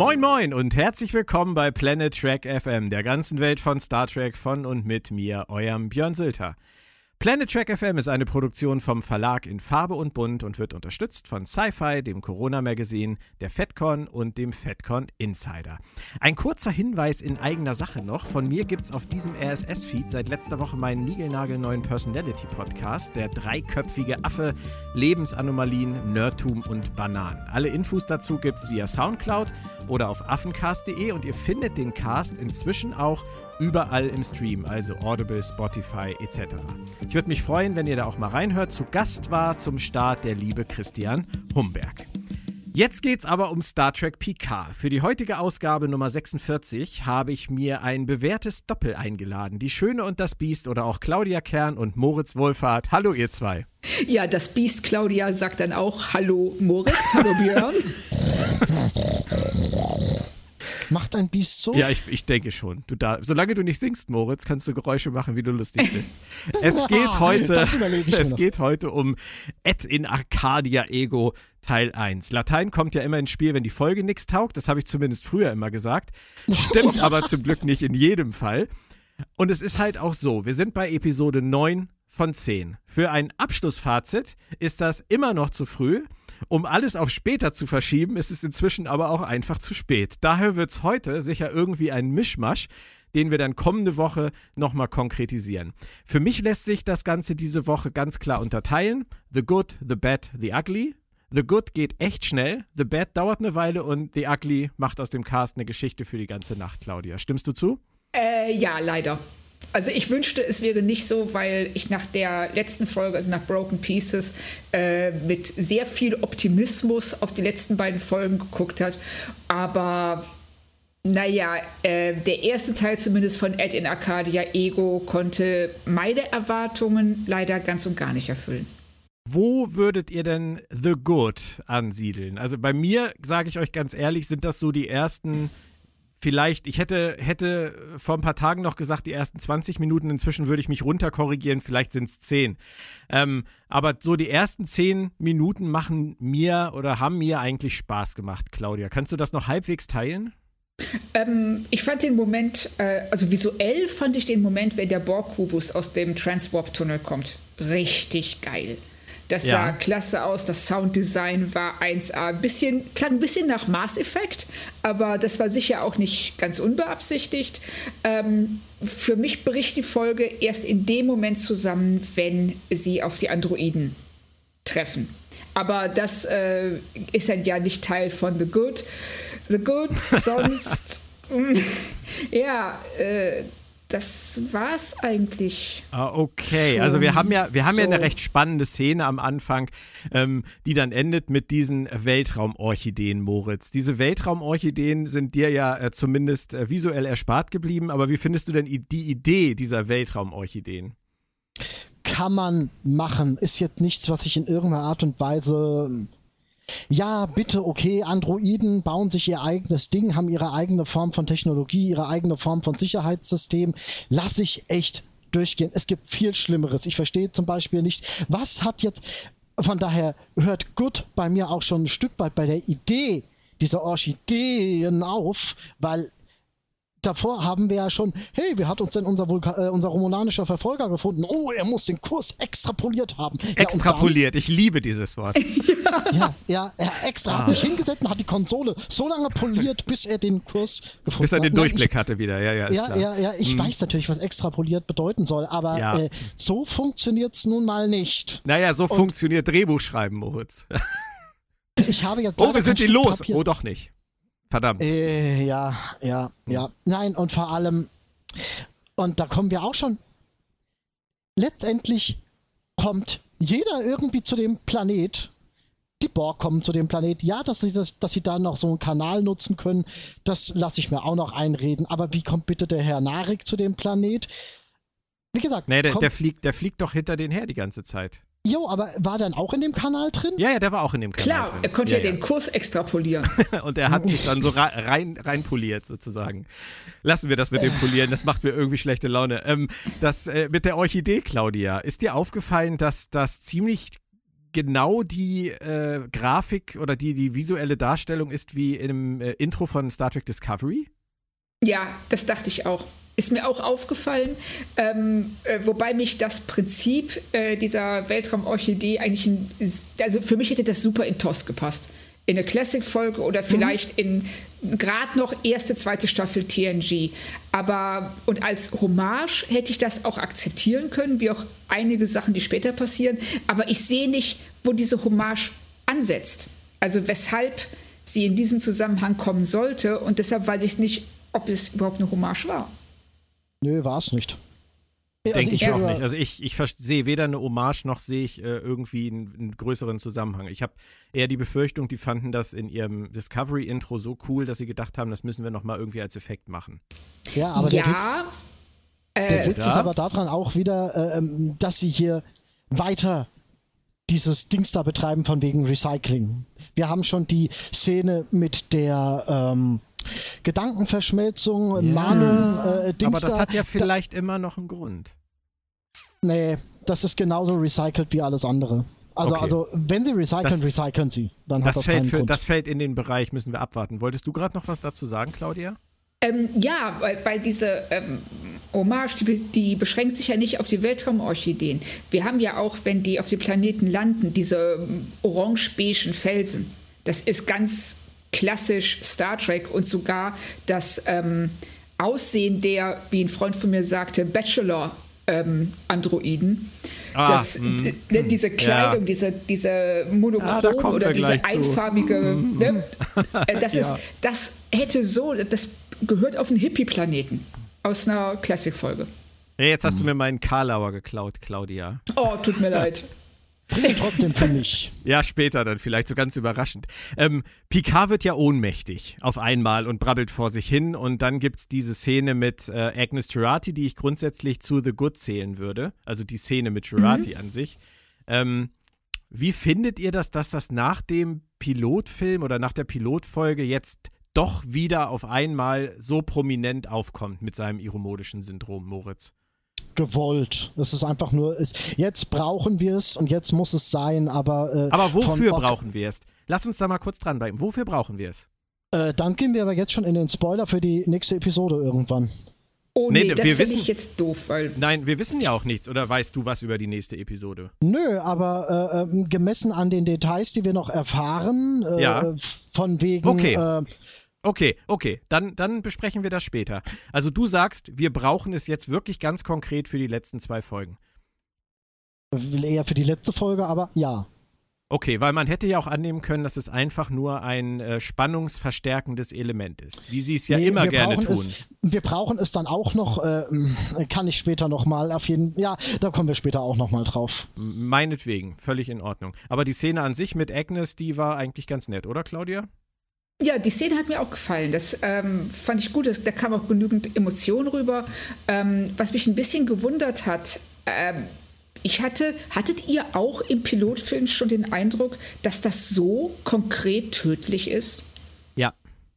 Moin Moin und herzlich willkommen bei Planet Trek FM, der ganzen Welt von Star Trek von und mit mir, eurem Björn Sülter. Planet Track FM ist eine Produktion vom Verlag in Farbe und Bunt und wird unterstützt von Sci-Fi, dem Corona-Magazin, der FedCon und dem FedCon Insider. Ein kurzer Hinweis in eigener Sache noch. Von mir gibt es auf diesem RSS-Feed seit letzter Woche meinen niegelnagelneuen Personality-Podcast, der dreiköpfige Affe, Lebensanomalien, Nerdtum und Bananen. Alle Infos dazu gibt es via Soundcloud oder auf affencast.de und ihr findet den Cast inzwischen auch überall im Stream, also Audible, Spotify etc. Ich würde mich freuen, wenn ihr da auch mal reinhört. Zu Gast war zum Start der liebe Christian Humberg. Jetzt geht's aber um Star Trek Picard. Für die heutige Ausgabe Nummer 46 habe ich mir ein bewährtes Doppel eingeladen. Die Schöne und das Biest oder auch Claudia Kern und Moritz Wohlfahrt. Hallo ihr zwei. Ja, das Biest Claudia sagt dann auch Hallo Moritz, hallo Björn. Macht ein Biest so? Ja, ich, ich denke schon. Du da, solange du nicht singst, Moritz, kannst du Geräusche machen, wie du lustig bist. Es geht heute, es geht heute um Et in Arcadia Ego Teil 1. Latein kommt ja immer ins Spiel, wenn die Folge nichts taugt. Das habe ich zumindest früher immer gesagt. Stimmt aber zum Glück nicht in jedem Fall. Und es ist halt auch so, wir sind bei Episode 9 von 10. Für ein Abschlussfazit ist das immer noch zu früh. Um alles auf später zu verschieben, ist es inzwischen aber auch einfach zu spät. Daher wird es heute sicher irgendwie ein Mischmasch, den wir dann kommende Woche nochmal konkretisieren. Für mich lässt sich das Ganze diese Woche ganz klar unterteilen. The Good, The Bad, The Ugly. The Good geht echt schnell, The Bad dauert eine Weile und The Ugly macht aus dem Cast eine Geschichte für die ganze Nacht, Claudia. Stimmst du zu? Äh, ja, leider. Also ich wünschte, es wäre nicht so, weil ich nach der letzten Folge, also nach Broken Pieces, äh, mit sehr viel Optimismus auf die letzten beiden Folgen geguckt hat. Aber naja, äh, der erste Teil zumindest von Ed in Arcadia Ego konnte meine Erwartungen leider ganz und gar nicht erfüllen. Wo würdet ihr denn The Good ansiedeln? Also bei mir, sage ich euch ganz ehrlich, sind das so die ersten vielleicht, ich hätte, hätte vor ein paar Tagen noch gesagt, die ersten 20 Minuten, inzwischen würde ich mich runterkorrigieren, vielleicht sind es 10. Ähm, aber so die ersten 10 Minuten machen mir oder haben mir eigentlich Spaß gemacht, Claudia. Kannst du das noch halbwegs teilen? Ähm, ich fand den Moment, äh, also visuell fand ich den Moment, wenn der Borg-Kubus aus dem Transwarp-Tunnel kommt, richtig geil. Das ja. sah klasse aus, das Sounddesign war 1A. Bisschen, klang ein bisschen nach Mass Effect, aber das war sicher auch nicht ganz unbeabsichtigt. Ähm, für mich bricht die Folge erst in dem Moment zusammen, wenn sie auf die Androiden treffen. Aber das äh, ist dann ja nicht Teil von The Good. The Good, sonst. ja, äh, das war's eigentlich. Ah, okay, schon. also wir haben ja, wir haben so. ja eine recht spannende Szene am Anfang, ähm, die dann endet mit diesen Weltraumorchideen, Moritz. Diese Weltraumorchideen sind dir ja äh, zumindest äh, visuell erspart geblieben, aber wie findest du denn die Idee dieser Weltraumorchideen? Kann man machen, ist jetzt nichts, was ich in irgendeiner Art und Weise ja, bitte, okay, Androiden bauen sich ihr eigenes Ding, haben ihre eigene Form von Technologie, ihre eigene Form von Sicherheitssystem. Lass ich echt durchgehen. Es gibt viel Schlimmeres. Ich verstehe zum Beispiel nicht, was hat jetzt, von daher hört gut bei mir auch schon ein Stück weit bei der Idee dieser Orchideen auf, weil davor haben wir ja schon, hey, wie hat uns denn unser, Vulka äh, unser romulanischer Verfolger gefunden? Oh, er muss den Kurs extrapoliert haben. Extrapoliert, ja, ich liebe dieses Wort. ja, ja, er extra ah. hat sich hingesetzt und hat die Konsole so lange poliert, bis er den Kurs gefunden hat. Bis er den Durchblick hatte wieder, ja, ja. ja, ja, ja, ich hm. weiß natürlich, was extrapoliert bedeuten soll, aber ja. äh, so funktioniert es nun mal nicht. Naja, so und funktioniert Drehbuchschreiben, Moritz. ich habe jetzt. Oh, wir sind die los. Papier. Oh, doch nicht. Verdammt. Äh, ja, ja, ja. Nein, und vor allem, und da kommen wir auch schon. Letztendlich kommt jeder irgendwie zu dem Planet. Die Borg kommen zu dem Planet. Ja, dass sie, das, dass sie da noch so einen Kanal nutzen können, das lasse ich mir auch noch einreden. Aber wie kommt bitte der Herr Narik zu dem Planet? Wie gesagt, nee, der, der, fliegt, der fliegt doch hinter den her die ganze Zeit. Jo, aber war dann auch in dem Kanal drin? Ja, ja, der war auch in dem Kanal Klar, drin. er konnte ja, ja, den Kurs extrapolieren. und er hat sich dann so rein, rein poliert sozusagen. Lassen wir das mit dem Polieren, das macht mir irgendwie schlechte Laune. Ähm, das äh, mit der Orchidee, Claudia, ist dir aufgefallen, dass das ziemlich genau die äh, Grafik oder die, die visuelle Darstellung ist wie im äh, Intro von Star Trek Discovery? Ja, das dachte ich auch. Ist mir auch aufgefallen, ähm, äh, wobei mich das Prinzip äh, dieser Weltraumorchidee eigentlich, ein, also für mich hätte das super in TOS gepasst. In eine Classic-Folge oder vielleicht mhm. in gerade noch erste, zweite Staffel TNG. Aber und als Hommage hätte ich das auch akzeptieren können, wie auch einige Sachen, die später passieren. Aber ich sehe nicht, wo diese Hommage ansetzt. Also weshalb sie in diesem Zusammenhang kommen sollte. Und deshalb weiß ich nicht, ob es überhaupt eine Hommage war. Nö, war es nicht. Denke also ich, ich auch nicht. Also ich, ich sehe weder eine Hommage noch sehe ich äh, irgendwie einen, einen, größeren Zusammenhang. Ich habe eher die Befürchtung, die fanden das in ihrem Discovery-Intro so cool, dass sie gedacht haben, das müssen wir nochmal irgendwie als Effekt machen. Ja, aber ja, der Witz, äh, der Witz ja? ist aber daran auch wieder, äh, ähm, dass sie hier weiter dieses Dings da betreiben von wegen Recycling. Wir haben schon die Szene mit der ähm, Gedankenverschmelzung, ja. Mahnung, äh, Dings Aber das hat ja vielleicht da, immer noch einen Grund. Nee, das ist genauso recycelt wie alles andere. Also, okay. also wenn sie recyceln, das, recyceln sie. Dann das hat das fällt keinen für, Grund. Das fällt in den Bereich, müssen wir abwarten. Wolltest du gerade noch was dazu sagen, Claudia? Ähm, ja, weil, weil diese ähm, Hommage, die, die, beschränkt sich ja nicht auf die Weltraumorchideen. Wir haben ja auch, wenn die auf die Planeten landen, diese ähm, orange-beigen Felsen. Das ist ganz klassisch Star Trek und sogar das ähm, Aussehen der, wie ein Freund von mir sagte, Bachelor-Androiden. Ähm, ah, das, mm, äh, diese Kleidung, ja. diese, diese monochrom ah, oder diese einfarbige, ne? Äh, das, ja. ist, das hätte so, das gehört auf einen Hippie-Planeten aus einer Classic-Folge. Ja, jetzt hast du mir meinen Karlauer geklaut, Claudia. Oh, tut mir leid. Bring trotzdem für mich. Ja, später dann vielleicht so ganz überraschend. Ähm, Picard wird ja ohnmächtig auf einmal und brabbelt vor sich hin und dann gibt es diese Szene mit äh, Agnes Girardi, die ich grundsätzlich zu The Good zählen würde. Also die Szene mit Girardi mhm. an sich. Ähm, wie findet ihr das, dass das nach dem Pilotfilm oder nach der Pilotfolge jetzt doch wieder auf einmal so prominent aufkommt mit seinem iromodischen Syndrom, Moritz? Gewollt. Es ist einfach nur, ist, jetzt brauchen wir es und jetzt muss es sein, aber. Äh, aber wofür brauchen wir es? Lass uns da mal kurz dranbleiben. Wofür brauchen wir es? Äh, dann gehen wir aber jetzt schon in den Spoiler für die nächste Episode irgendwann. Oh nee, nee das finde ich jetzt doof, weil. Nein, wir wissen ja auch nichts. Oder weißt du was über die nächste Episode? Nö, aber äh, ähm, gemessen an den Details, die wir noch erfahren, äh, ja. von wegen. Okay. Äh, Okay, okay, dann, dann besprechen wir das später. Also du sagst, wir brauchen es jetzt wirklich ganz konkret für die letzten zwei Folgen. Eher für die letzte Folge, aber ja. Okay, weil man hätte ja auch annehmen können, dass es einfach nur ein äh, spannungsverstärkendes Element ist, wie sie es ja nee, immer gerne tun. Es, wir brauchen es dann auch noch, äh, kann ich später nochmal auf jeden Ja, da kommen wir später auch nochmal drauf. Meinetwegen, völlig in Ordnung. Aber die Szene an sich mit Agnes, die war eigentlich ganz nett, oder Claudia? Ja, die Szene hat mir auch gefallen. Das ähm, fand ich gut. Das, da kam auch genügend Emotion rüber. Ähm, was mich ein bisschen gewundert hat, ähm, ich hatte, hattet ihr auch im Pilotfilm schon den Eindruck, dass das so konkret tödlich ist? Ja,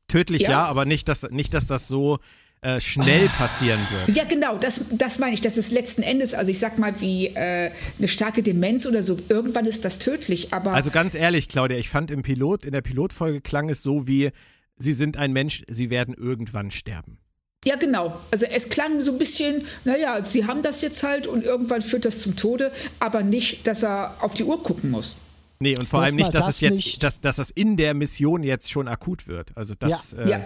tödlich ja, ja aber nicht dass, nicht, dass das so äh, schnell ah. passieren wird. Ja, genau, das, das meine ich. Das ist letzten Endes, also ich sag mal, wie äh, eine starke Demenz oder so, irgendwann ist das tödlich, aber. Also ganz ehrlich, Claudia, ich fand im Pilot, in der Pilotfolge klang es so wie, Sie sind ein Mensch, Sie werden irgendwann sterben. Ja, genau. Also es klang so ein bisschen, naja, sie haben das jetzt halt und irgendwann führt das zum Tode, aber nicht, dass er auf die Uhr gucken muss. Nee, und vor allem nicht, dass das es jetzt, dass, dass das in der Mission jetzt schon akut wird. Also das. Ja, äh, ja.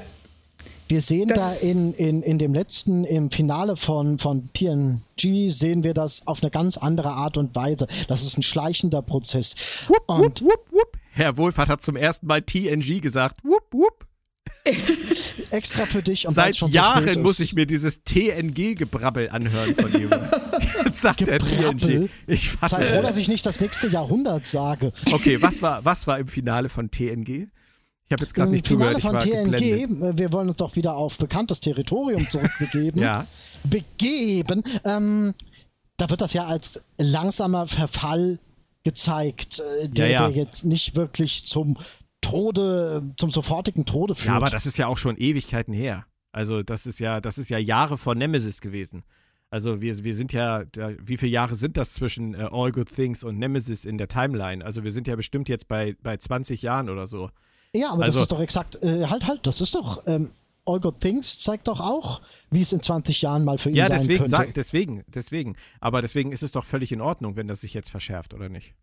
Wir sehen das da in, in, in dem letzten, im Finale von, von TNG, sehen wir das auf eine ganz andere Art und Weise. Das ist ein schleichender Prozess. Wupp, und wupp, wupp, Herr Wohlfahrt hat zum ersten Mal TNG gesagt. Wupp, wupp. Extra für dich. Und Seit Jahren muss ich mir dieses TNG-Gebrabbel anhören von ihm. Jetzt sagt Gebrabbel? er TNG. Ich fasse. Sei froh, dass ich nicht das nächste Jahrhundert sage. Okay, was war, was war im Finale von TNG? Ich habe jetzt gerade nicht Finale zugehört. von TNG, geblendet. wir wollen uns doch wieder auf bekanntes Territorium zurückbegeben. ja. Begeben. Ähm, da wird das ja als langsamer Verfall gezeigt, äh, der, ja, ja. der jetzt nicht wirklich zum Tode, zum sofortigen Tode führt. Ja, aber das ist ja auch schon Ewigkeiten her. Also das ist ja, das ist ja Jahre vor Nemesis gewesen. Also wir, wir sind ja, wie viele Jahre sind das zwischen äh, All Good Things und Nemesis in der Timeline? Also wir sind ja bestimmt jetzt bei, bei 20 Jahren oder so. Ja, aber Also- das ist doch exakt, äh, halt, halt, das ist doch, ähm, All Good Things zeigt doch auch, wie es in 20 Jahren mal für ihn Ja, sein deswegen, könnte. sag, deswegen, deswegen. Aber deswegen ist es doch völlig in Ordnung, wenn das sich jetzt verschärft, oder nicht?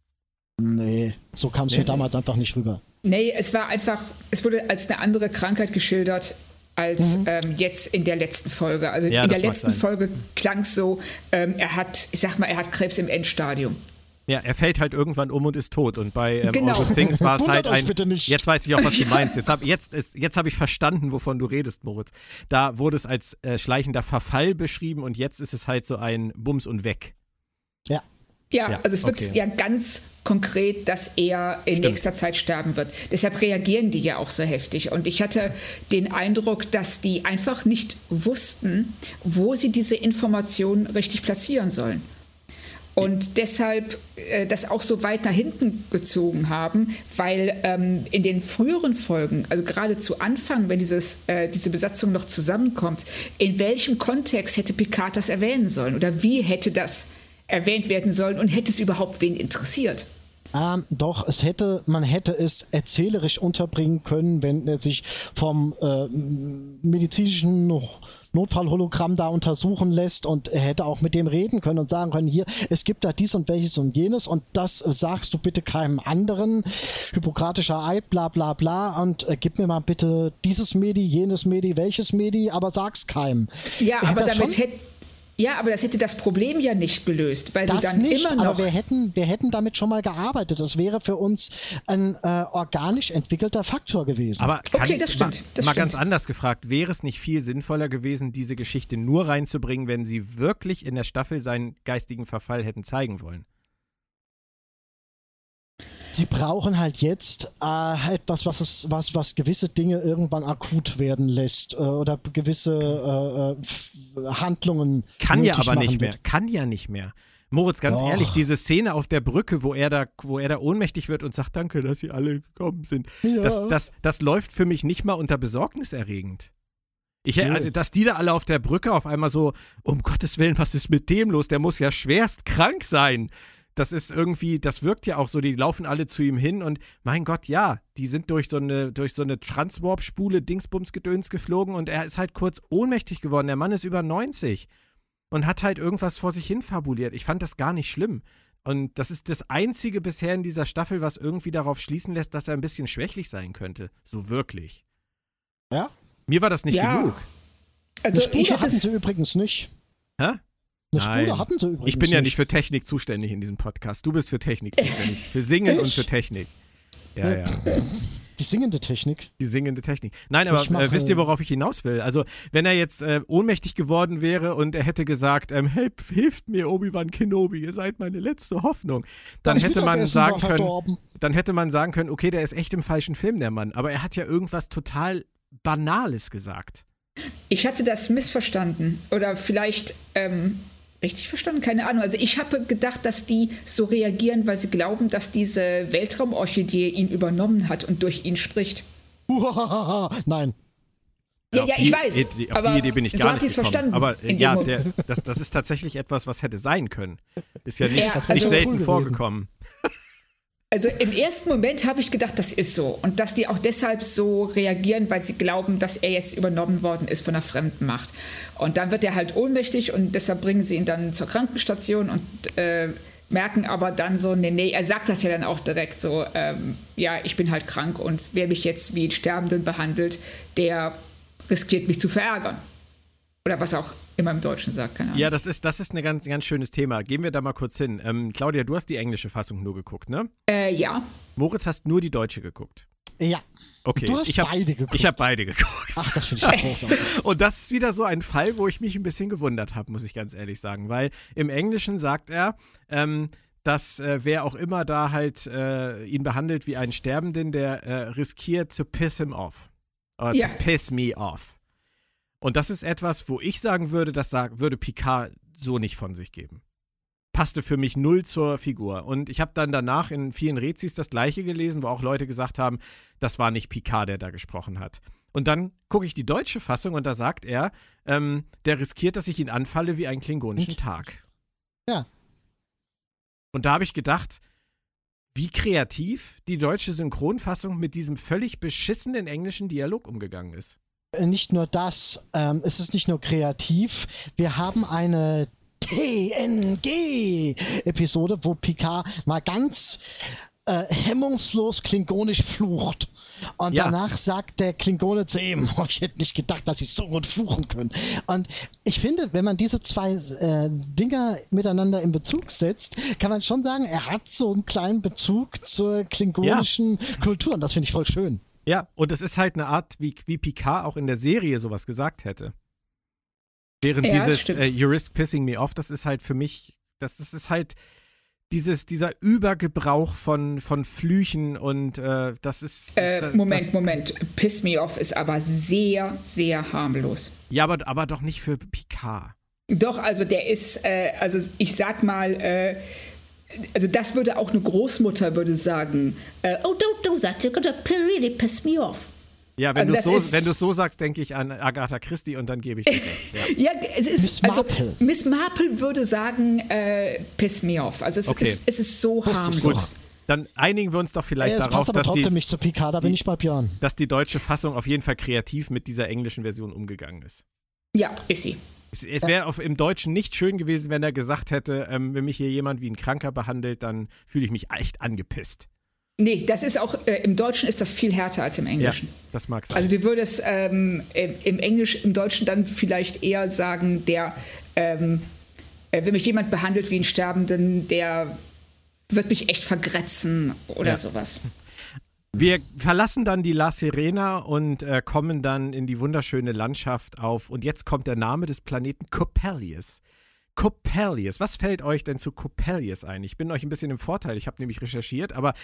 nee, so kam es Nee. mir damals einfach nicht rüber. Nee, es war einfach, es wurde als eine andere Krankheit geschildert als Mhm. ähm, jetzt in der letzten Folge. Also Ja, in der letzten sein. Folge klang es so, ähm, er hat, ich sag mal, er hat Krebs im Endstadium. Ja, er fällt halt irgendwann um und ist tot. Und bei ähm, Genau. All Good Things war es halt ein. bitte nicht. Jetzt weiß ich auch, was du meinst. Jetzt habe jetzt ist, jetzt hab ich verstanden, wovon du redest, Moritz. Da wurde es als äh, schleichender Verfall beschrieben und jetzt ist es halt so ein Bums und weg. Ja. Ja, Ja, also es wird okay. ja ganz konkret, dass er in Stimmt. nächster Zeit sterben wird. Deshalb reagieren die ja auch so heftig. Und ich hatte den Eindruck, dass die einfach nicht wussten, wo sie diese Informationen richtig platzieren sollen. Und deshalb äh, das auch so weit nach hinten gezogen haben, weil ähm, in den früheren Folgen, also gerade zu Anfang, wenn dieses, äh, diese Besatzung noch zusammenkommt, in welchem Kontext hätte Picard das erwähnen sollen? Oder wie hätte das erwähnt werden sollen und hätte es überhaupt wen interessiert? Ähm, doch, es hätte, man hätte es erzählerisch unterbringen können, wenn er sich vom äh, medizinischen Notfallhologramm da untersuchen lässt und er hätte auch mit dem reden können und sagen können, hier, es gibt da dies und welches und jenes und das sagst du bitte keinem anderen. Hippokratischer Eid, bla bla bla und äh, gib mir mal bitte dieses Medi, jenes Medi, welches Medi, aber sag's keinem. Ja, Hätte aber damit hätte. Ja, aber das hätte das Problem ja nicht gelöst, weil sie Das dann nicht, immer noch. aber wir hätten, wir hätten damit schon mal gearbeitet. Das wäre für uns ein äh, organisch entwickelter Faktor gewesen. Aber kann, Okay, das stimmt, Mal, das mal stimmt. ganz anders gefragt, wäre es nicht viel sinnvoller gewesen, diese Geschichte nur reinzubringen, wenn sie wirklich in der Staffel seinen geistigen Verfall hätten zeigen wollen? Sie brauchen halt jetzt äh, etwas, was es, was, was gewisse Dinge irgendwann akut werden lässt äh, oder gewisse äh, äh, Handlungen. Kann ja aber nicht mehr. wird. Kann ja nicht mehr. Moritz, ganz Doch. ehrlich, diese Szene auf der Brücke, wo er da, wo er da ohnmächtig wird und sagt, danke, dass Sie alle gekommen sind, Ja. das, das, das läuft für mich nicht mal unter besorgniserregend. Ich, also, dass die da alle auf der Brücke auf einmal so, um Gottes Willen, was ist mit dem los? Der muss ja schwerst krank sein. Das ist irgendwie, das wirkt ja auch so, die laufen alle zu ihm hin und mein Gott, ja, die sind durch so eine, durch so eine Transwarp-Spule Dingsbums-Gedöns geflogen und er ist halt kurz ohnmächtig geworden. Der Mann ist über 90 und hat halt irgendwas vor sich hin fabuliert. Ich fand das gar nicht schlimm. Und das ist das einzige bisher in dieser Staffel, was irgendwie darauf schließen lässt, dass er ein bisschen schwächlich sein könnte. So wirklich. Ja? Mir war das nicht Ja. genug. also ich hätte hatten es. sie übrigens nicht. Hä? Eine Nein. Spule hatten sie übrigens Ich bin ja nicht für Technik zuständig in diesem Podcast. Du bist für Technik zuständig. Für Singen und Ich? für Technik. Ja, ja. Die singende Technik. Die singende Technik. Nein, aber mache- äh, wisst ihr, worauf ich hinaus will? Also, wenn er jetzt äh, ohnmächtig geworden wäre und er hätte gesagt, ähm, helft, hilft mir, Obi-Wan Kenobi, ihr seid meine letzte Hoffnung, dann hätte man sagen können, dann hätte man sagen können, okay, der ist echt im falschen Film, der Mann. Aber er hat ja irgendwas total Banales gesagt. Ich hatte das missverstanden. Oder vielleicht ähm, richtig verstanden, keine Ahnung. Also ich habe gedacht, dass die so reagieren, weil sie glauben, dass diese Weltraumorchidee ihn übernommen hat und durch ihn spricht. Nein. Ja, ja, die, ich weiß. die- Auf aber die Idee bin ich so gar hat nicht gekommen. verstanden. Aber äh, ja, der, das, das ist tatsächlich etwas, was hätte sein können. Ist ja nicht, Ja, nicht also- selten Cool gewesen. vorgekommen. Also im ersten Moment habe ich gedacht, das ist so. Und dass die auch deshalb so reagieren, weil sie glauben, dass er jetzt übernommen worden ist von einer fremden Macht. Und dann wird er halt ohnmächtig und deshalb bringen sie ihn dann zur Krankenstation und äh, merken aber dann so, nee, nee, er sagt das ja dann auch direkt so, ähm, ja, ich bin halt krank und wer mich jetzt wie einen Sterbenden behandelt, der riskiert mich zu verärgern. Oder was auch immer im Deutschen sagt, keine Ahnung. Ja, das ist, das ist ein ganz, ganz schönes Thema. Gehen wir da mal kurz hin. Ähm, Claudia, du hast die englische Fassung nur geguckt, ne? Äh, ja. Moritz hast nur die deutsche geguckt. Ja. Okay. Du hast ich hab, beide geguckt. Ich habe beide geguckt. Ach, das finde ich großartig. Und das ist wieder so ein Fall, wo ich mich ein bisschen gewundert habe, muss ich ganz ehrlich sagen. Weil im Englischen sagt er, ähm, dass äh, wer auch immer da halt äh, ihn behandelt wie einen Sterbenden, der äh, riskiert to piss him off. Oder Ja. to piss me off. Und das ist etwas, wo ich sagen würde, das sag, würde Picard so nicht von sich geben. passte für mich null zur Figur. Und ich habe dann danach in vielen Rezis das gleiche gelesen, wo auch Leute gesagt haben, das war nicht Picard, der da gesprochen hat. Und dann gucke ich die deutsche Fassung und da sagt er, ähm, der riskiert, dass ich ihn anfalle wie einen klingonischen? Tag. Ja. Und da habe ich gedacht, wie kreativ die deutsche Synchronfassung mit diesem völlig beschissenen englischen Dialog umgegangen ist. Nicht nur das, ähm, es ist nicht nur kreativ, wir haben eine TNG-Episode, wo Picard mal ganz äh, hemmungslos klingonisch flucht. Und ja. danach sagt der Klingone zu ihm, oh, ich hätte nicht gedacht, dass sie so gut fluchen können. Und ich finde, wenn man diese zwei äh, Dinger miteinander in Bezug setzt, kann man schon sagen, er hat so einen kleinen Bezug zur klingonischen ja. Kultur. Und das finde ich voll schön. Ja, und es ist halt eine Art, wie, wie Picard auch in der Serie sowas gesagt hätte. Während ja, dieses äh, You risk pissing me off, das ist halt für mich, das, das ist halt dieses, dieser Übergebrauch von, von Flüchen und äh, das ist. Äh, das, Moment, das, Moment. Piss me off ist aber sehr, sehr harmlos. Ja, aber, aber doch nicht für Picard. Doch, also der ist, äh, also ich sag mal, äh, also das würde auch eine Großmutter würde sagen, äh, oh, don't do that, you're gonna really piss me off. Ja, wenn also du so, es so sagst, denke ich an Agatha Christie und dann gebe ich dir das. Ja. ja, es ist Miss also Marple. Miss Marple würde sagen, äh, piss me off. Also es, okay. ist, es ist so harmlos. Gut. Dann einigen wir uns doch vielleicht ja, darauf, dass die, mich zu Picard, da bin ich bei Björn. dass die deutsche Fassung auf jeden Fall kreativ mit dieser englischen Version umgegangen ist. Ja, ist sie. Es, es wäre im Deutschen nicht schön gewesen, wenn er gesagt hätte, ähm, wenn mich hier jemand wie ein Kranker behandelt, dann fühle ich mich echt angepisst. Nee, das ist auch, äh, im Deutschen ist das viel härter als im Englischen. Ja, das mag sein. Also du würdest ähm, im Englisch, im Deutschen dann vielleicht eher sagen, der, ähm, äh, wenn mich jemand behandelt wie einen Sterbenden, der wird mich echt vergrätzen oder ja. sowas. Wir verlassen dann die La Serena und äh, kommen dann in die wunderschöne Landschaft auf. Und jetzt kommt der Name des Planeten Coppelius. Coppelius. Was fällt euch denn zu Coppelius ein? Ich bin euch ein bisschen im Vorteil, ich habe nämlich recherchiert, aber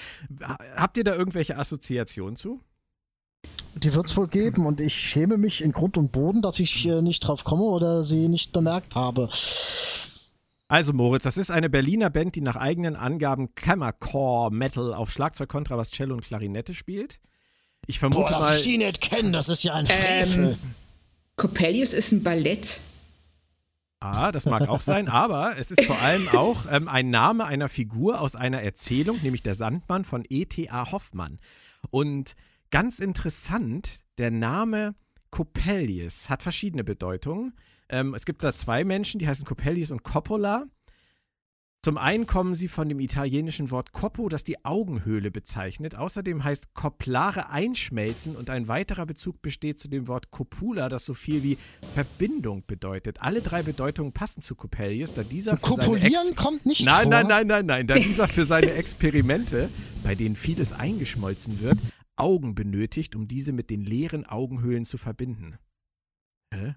habt ihr da irgendwelche Assoziationen zu? Die wird es wohl geben und ich schäme mich in Grund und Boden, dass ich äh, nicht drauf komme oder sie nicht bemerkt habe. Also Moritz, das ist eine Berliner Band, die nach eigenen Angaben Kammercore Metal auf Schlagzeug, Kontrabass, Cello und Klarinette spielt. Ich vermute Boah, dass mal, ich die nicht kenne, das ist ja ein Frevel. Ähm, Coppelius ist ein Ballett. Ah, das mag auch sein, aber es ist vor allem auch ähm, ein Name einer Figur aus einer Erzählung, nämlich der Sandmann von E.T.A. Hoffmann. Und ganz interessant, der Name Coppelius hat verschiedene Bedeutungen. Ähm, es gibt da zwei Menschen, die heißen Coppelius und Coppola. Zum einen kommen sie von dem italienischen Wort Coppo, das die Augenhöhle bezeichnet. Außerdem heißt Kopplare einschmelzen und ein weiterer Bezug besteht zu dem Wort Copula, das so viel wie Verbindung bedeutet. Alle drei Bedeutungen passen zu Coppelius, da dieser für Kopulieren kommt nicht nein, vor. Nein, nein, nein, nein, da dieser für seine Experimente, bei denen vieles eingeschmolzen wird, Augen benötigt, um diese mit den leeren Augenhöhlen zu verbinden. Hä?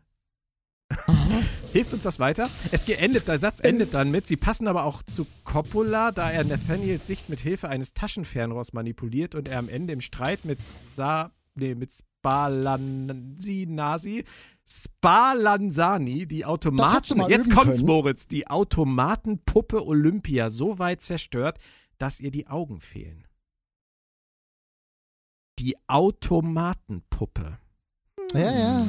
Hilft uns das weiter? Es endet, der Satz endet dann mit, sie passen aber auch zu Coppola, da er Nathaniels Sicht mit Hilfe eines Taschenfernrohrs manipuliert und er am Ende im Streit mit Sa nee, mit Spalanzinasi Spalanzani, die Automaten, jetzt kommt's können. Moritz, die Automatenpuppe Olympia so weit zerstört, dass ihr die Augen fehlen. Die Automatenpuppe. Ja, ja.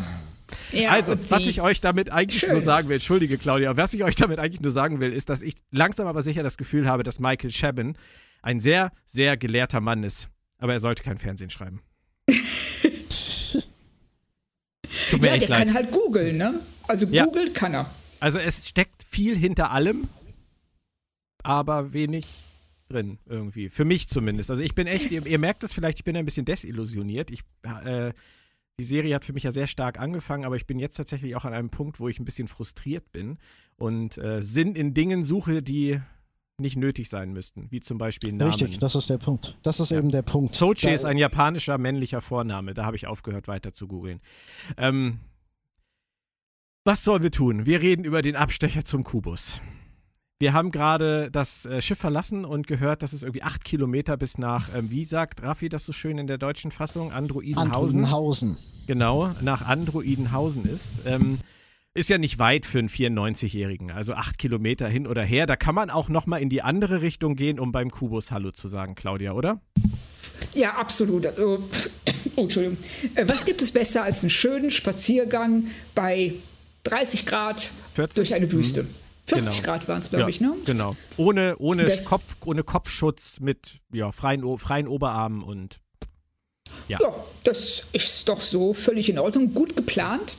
Ja, also, was ich euch damit eigentlich schön. nur sagen will, entschuldige Claudia, was ich euch damit eigentlich nur sagen will, ist, dass ich langsam aber sicher das Gefühl habe, dass Michael Chabin ein sehr, sehr gelehrter Mann ist. Aber er sollte kein Fernsehen schreiben. Tut mir ja, echt der leid. kann halt googeln, ne? Also ja. googeln kann er. Also es steckt viel hinter allem, aber wenig drin irgendwie. Für mich zumindest. Also ich bin echt, ihr, ihr merkt es vielleicht, ich bin ein bisschen desillusioniert. Ich äh, die Serie hat für mich ja sehr stark angefangen, aber ich bin jetzt tatsächlich auch an einem Punkt, wo ich ein bisschen frustriert bin und äh, Sinn in Dingen suche, die nicht nötig sein müssten, wie zum Beispiel Namen. Richtig, das ist der Punkt. Das ist ja. eben der Punkt. Sochi ist ein japanischer männlicher Vorname. Da habe ich aufgehört, weiter zu googeln. Ähm, was sollen wir tun? Wir reden über den Abstecher zum Kubus. Wir haben gerade das äh, Schiff verlassen und gehört, dass es irgendwie acht Kilometer bis nach, ähm, wie sagt Raffi das so schön in der deutschen Fassung, Androidenhausen. Androidenhausen. Genau, nach Androidenhausen ist. Ähm, ist ja nicht weit für einen 94-Jährigen, also acht Kilometer hin oder her. Da kann man auch noch mal in die andere Richtung gehen, um beim Kubus Hallo zu sagen, Claudia, oder? Ja, absolut. Also, oh, Entschuldigung. Äh, was gibt es besser als einen schönen Spaziergang bei 30 Grad 40? durch eine Wüste? Mhm. 40 genau. Grad waren es, glaube ja, ich, ne? Genau. Ohne, ohne, Kopf, ohne Kopfschutz mit ja, freien, freien Oberarmen und ja. ja. das ist doch so völlig in Ordnung. Gut geplant.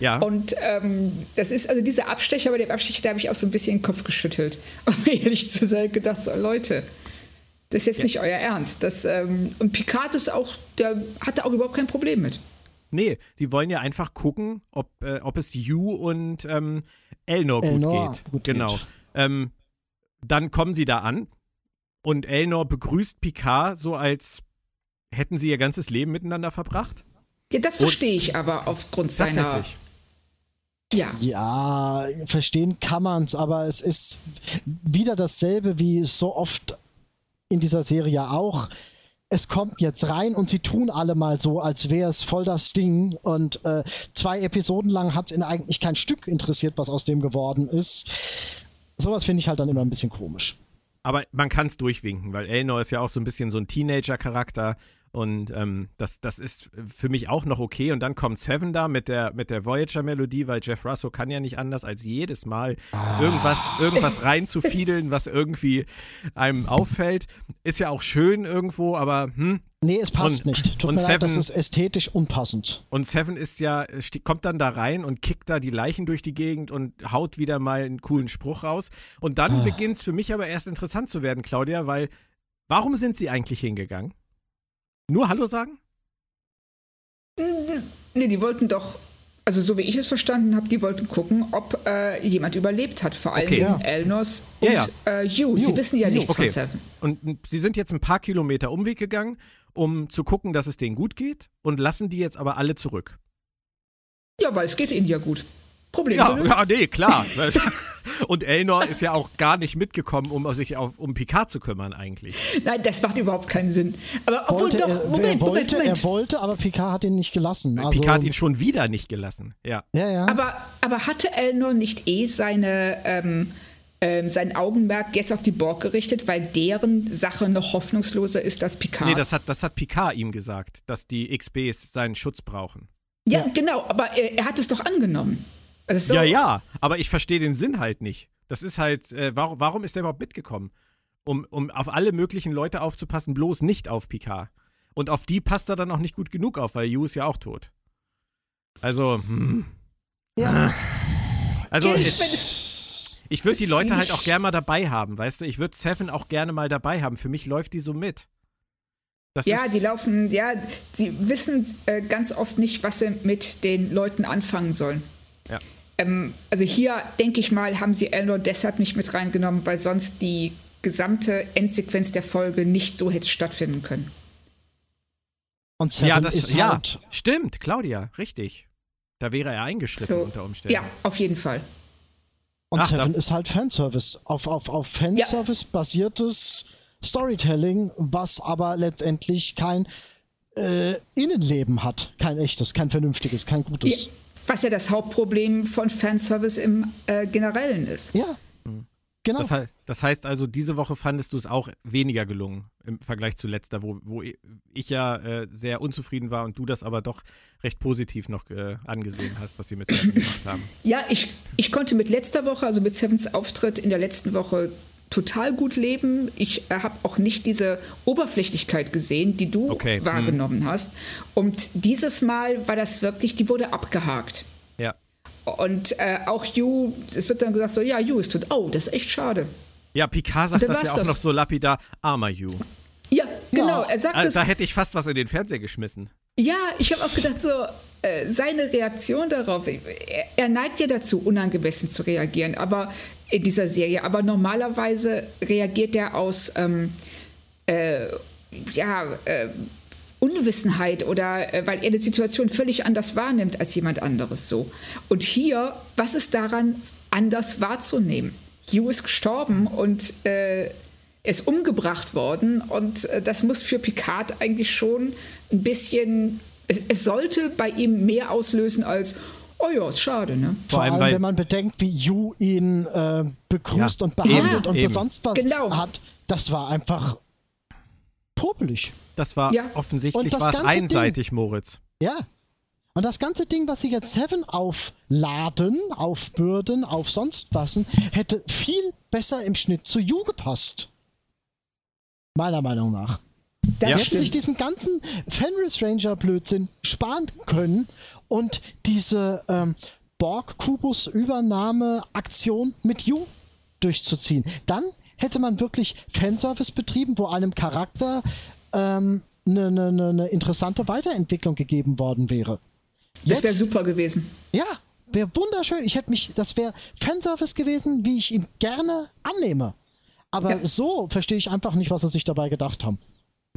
Ja. Und ähm, das ist, also dieser Abstecher, bei dem Abstecher, da habe ich auch so ein bisschen den Kopf geschüttelt. Um ehrlich zu sein, gedacht, so, Leute, das ist jetzt ja. nicht euer Ernst. Das, ähm, und Picard ist auch, der hatte auch überhaupt kein Problem mit. Nee, die wollen ja einfach gucken, ob, äh, ob es Yu und ähm, Elnor, Elnor gut geht. Gut genau. Geht. Ähm, dann kommen sie da an und Elnor begrüßt Picard so, als hätten sie ihr ganzes Leben miteinander verbracht. Ja, das verstehe ich aber aufgrund seiner. Ja. Ja, verstehen kann man es, aber es ist wieder dasselbe wie so oft in dieser Serie auch. Es kommt jetzt rein und sie tun alle mal so, als wäre es voll das Ding. Und äh, zwei Episoden lang hat es ihn eigentlich kein Stück interessiert, was aus dem geworden ist. Sowas finde ich halt dann immer ein bisschen komisch. Aber man kann es durchwinken, weil Elnor ist ja auch so ein bisschen so ein Teenager-Charakter und ähm, das, das ist für mich auch noch okay. Und dann kommt Seven da mit der, mit der Voyager-Melodie, weil Jeff Russo kann ja nicht anders, als jedes Mal ah. irgendwas, irgendwas reinzufiedeln, was irgendwie einem auffällt. Ist ja auch schön irgendwo, aber hm. Nee, es passt und, nicht. Tut und mir Seven, leid, das ist ästhetisch unpassend. Und Seven ist ja, kommt dann da rein und kickt da die Leichen durch die Gegend und haut wieder mal einen coolen Spruch raus. Und dann ah. beginnt es für mich aber erst interessant zu werden, Claudia, weil warum sind sie eigentlich hingegangen? Nur Hallo sagen? Nee, die wollten doch, also so wie ich es verstanden habe, die wollten gucken, ob äh, jemand überlebt hat. Vor allem okay, ja. Elnos und ja, ja. Äh, Hugh. Sie wissen ja nichts okay. von Seven. Und sie sind jetzt ein paar Kilometer Umweg gegangen, um zu gucken, dass es denen gut geht und lassen die jetzt aber alle zurück. Ja, weil es geht ihnen ja gut. Problem ja, ja, nee, klar. Und Elnor ist ja auch gar nicht mitgekommen, um sich auf, um Picard zu kümmern eigentlich. Nein, das macht überhaupt keinen Sinn. Aber obwohl wollte doch, er, Moment, er wollte, Moment. er wollte, aber Picard hat ihn nicht gelassen. Also, Picard hat ihn schon wieder nicht gelassen. Ja. Ja, ja. Aber, aber hatte Elnor nicht eh seine ähm, ähm, sein Augenmerk jetzt auf die Borg gerichtet, weil deren Sache noch hoffnungsloser ist als Picard? Nee, das hat, das hat Picard ihm gesagt, dass die XBs seinen Schutz brauchen. Ja, ja. genau, aber er, er hat es doch angenommen. So ja, ja, aber ich verstehe den Sinn halt nicht. Das ist halt, äh, warum, warum ist der überhaupt mitgekommen? Um, um auf alle möglichen Leute aufzupassen, bloß nicht auf Picard. Und auf die passt er dann auch nicht gut genug auf, weil Yu ist ja auch tot. Also, hm. Ja. Also, ich, ich würde die Leute halt auch gerne mal dabei haben, weißt du? Ich würde Seven auch gerne mal dabei haben. Für mich läuft die so mit. Das ja, die laufen, ja, sie wissen äh, ganz oft nicht, was sie mit den Leuten anfangen sollen. Ja. Ähm, also hier, denke ich mal, haben sie Elnor deshalb nicht mit reingenommen, weil sonst die gesamte Endsequenz der Folge nicht so hätte stattfinden können. Und Seven ja, das, ist ja, halt stimmt, Claudia, richtig. Da wäre er eingeschritten so, unter Umständen. Ja, auf jeden Fall. Und Ach, Seven ist halt Fanservice. Auf, auf, auf Fanservice ja. basiertes Storytelling, was aber letztendlich kein äh, Innenleben hat. Kein echtes, kein vernünftiges, kein gutes. Was ja das Hauptproblem von Fanservice im äh, Generellen ist. Ja. Mhm. Genau. Das, das, heißt also, diese Woche fandest du es auch weniger gelungen im Vergleich zu letzter, wo, wo ich ja äh, sehr unzufrieden war und du das aber doch recht positiv noch äh, angesehen hast, was sie mit Seven gemacht haben. Ja, ich, ich konnte mit letzter Woche, also mit Sevens Auftritt in der letzten Woche total gut leben. Ich äh, habe auch nicht diese Oberflächlichkeit gesehen, die du okay. wahrgenommen hm. hast. Und dieses Mal war das wirklich, die wurde abgehakt. Ja. Und äh, auch You, es wird dann gesagt, so, ja, You ist tot. Oh, das ist echt schade. Ja, Picard sagt das ja auch das. noch so lapidar, armer You. Ja, genau, er sagt also, Da hätte ich fast was in den Fernseher geschmissen. Ja, ich habe auch gedacht, so, äh, seine Reaktion darauf, er, er, neigt ja dazu, unangemessen zu reagieren, aber in dieser Serie. Aber normalerweise reagiert er aus ähm, äh, ja, äh, Unwissenheit oder äh, weil er die Situation völlig anders wahrnimmt als jemand anderes so. Und hier, was ist daran anders wahrzunehmen? Hugh ist gestorben und äh, ist umgebracht worden und äh, das muss für Picard eigentlich schon ein bisschen, es, es sollte bei ihm mehr auslösen als, Oh ja, ist schade, ne? Vor, Vor allem, wenn man bedenkt, wie Yu ihn äh, begrüßt ja, und behandelt eben, und eben. sonst was genau. hat. Das war einfach popelig. Das war ja. offensichtlich war es einseitig, Ding, Moritz. Ja. Und das ganze Ding, was sie jetzt Seven aufladen, aufbürden, auf sonst was, hätte viel besser im Schnitt zu Yu gepasst. Meiner Meinung nach. Das ja. hätten sich diesen ganzen Fenris Ranger Blödsinn sparen können und diese ähm, Borg-Kubus-Übernahme-Aktion mit Yu durchzuziehen. Dann hätte man wirklich Fanservice betrieben, wo einem Charakter ähm, eine, ne, ne, ne interessante Weiterentwicklung gegeben worden wäre. Jetzt, das wäre super gewesen. Ja, wäre wunderschön. Ich hätte mich, das wäre Fanservice gewesen, wie ich ihn gerne annehme. Aber ja. so verstehe ich einfach nicht, was sie sich dabei gedacht haben.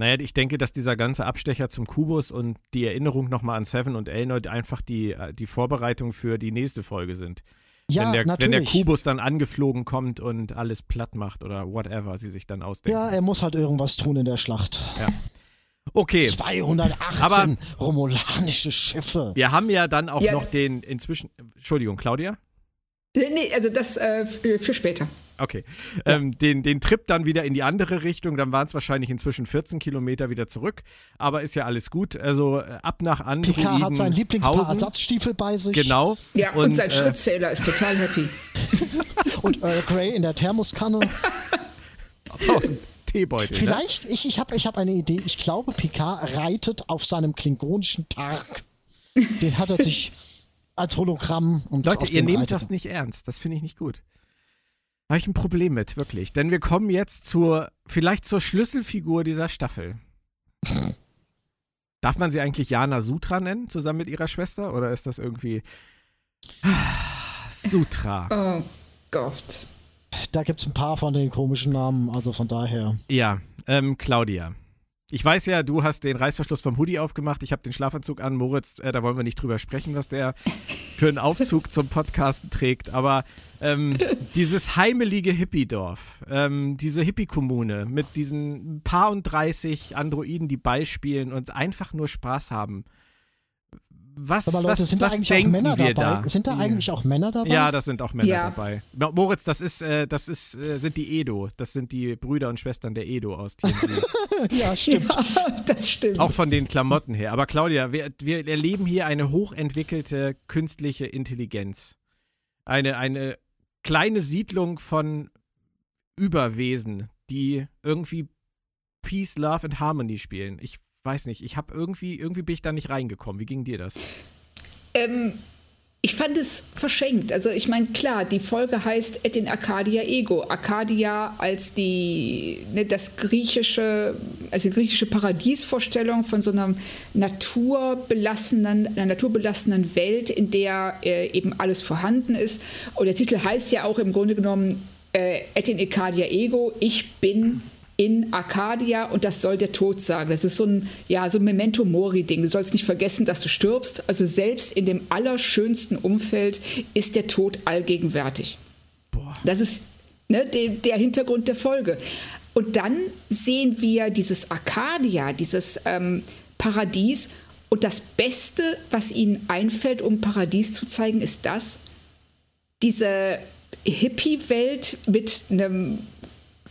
Naja, ich denke, dass dieser ganze Abstecher zum Kubus und die Erinnerung nochmal an Seven und Elnoid einfach die, äh, die Vorbereitung für die nächste Folge sind. Ja, wenn der, natürlich. Wenn der Kubus dann angeflogen kommt und alles platt macht oder whatever sie sich dann ausdenken. Ja, er muss halt irgendwas tun in der Schlacht. Ja. Okay. 218 Aber romulanische Schiffe. Wir haben ja dann auch ja. noch den inzwischen. Entschuldigung, Claudia? Nee, also das äh, für später. Okay. Ja. Ähm, den, den Trip dann wieder in die andere Richtung, dann waren es wahrscheinlich inzwischen 14 Kilometer wieder zurück. Aber ist ja alles gut. Also äh, ab nach Androiden. Picard hat sein Lieblingspaar Ersatzstiefel bei sich. Genau. Ja, und, und sein äh, Schrittzähler ist total happy. und Earl Grey in der Thermoskanne. Aus dem Teebeutel. Ne? Vielleicht, ne? ich, ich habe ich hab eine Idee. Ich glaube, Picard reitet auf seinem klingonischen Targ. Den hat er sich als Hologramm und Leute, ihr nehmt reitet. das nicht ernst. Das finde ich nicht gut habe ich ein Problem mit, wirklich. Denn wir kommen jetzt zur, vielleicht zur Schlüsselfigur dieser Staffel. Darf man sie eigentlich Jana Sutra nennen, zusammen mit ihrer Schwester? Oder ist das irgendwie. Sutra. Oh Gott. Da gibt es ein paar von den komischen Namen, also von daher. Ja, ähm, Claudia. Ich weiß ja, du hast den Reißverschluss vom Hoodie aufgemacht. Ich habe den Schlafanzug an. Moritz, äh, da wollen wir nicht drüber sprechen, was der für einen Aufzug zum Podcasten trägt. Aber ähm, dieses heimelige Hippie-Dorf, ähm, diese Hippie-Kommune mit diesen paar und 30 Androiden, die beispielen und einfach nur Spaß haben was, Aber Leute, was, sind was da eigentlich auch Männer dabei? Da? Sind da eigentlich auch Männer dabei? Ja, das sind auch Männer ja. dabei. Moritz, das ist, äh, das ist, äh, sind die Edo. Das sind die Brüder und Schwestern der Edo aus TNG. ja, stimmt. Ja, das stimmt. Auch von den Klamotten her. Aber Claudia, wir, wir erleben hier eine hochentwickelte künstliche Intelligenz. Eine, eine kleine Siedlung von Überwesen, die irgendwie Peace, Love and Harmony spielen. Ich weiß nicht, ich habe irgendwie, irgendwie bin ich da nicht reingekommen. Wie ging dir das? Ähm, ich fand es verschenkt. Also ich meine, klar, die Folge heißt Et in Arcadia Ego. Arcadia als die, ne, das griechische, also die griechische Paradiesvorstellung von so einer naturbelassenen, einer naturbelassenen Welt, in der äh, eben alles vorhanden ist. Und der Titel heißt ja auch im Grunde genommen äh, Et in Arcadia Ego, ich bin in Arcadia und das soll der Tod sagen. Das ist so ein, ja, so ein Memento Mori-Ding. Du sollst nicht vergessen, dass du stirbst. Also selbst in dem allerschönsten Umfeld ist der Tod allgegenwärtig. Boah. Das ist ne, de, der Hintergrund der Folge. Und dann sehen wir dieses Arcadia, dieses ähm, Paradies. Und das Beste, was ihnen einfällt, um Paradies zu zeigen, ist das. Diese Hippie-Welt mit einem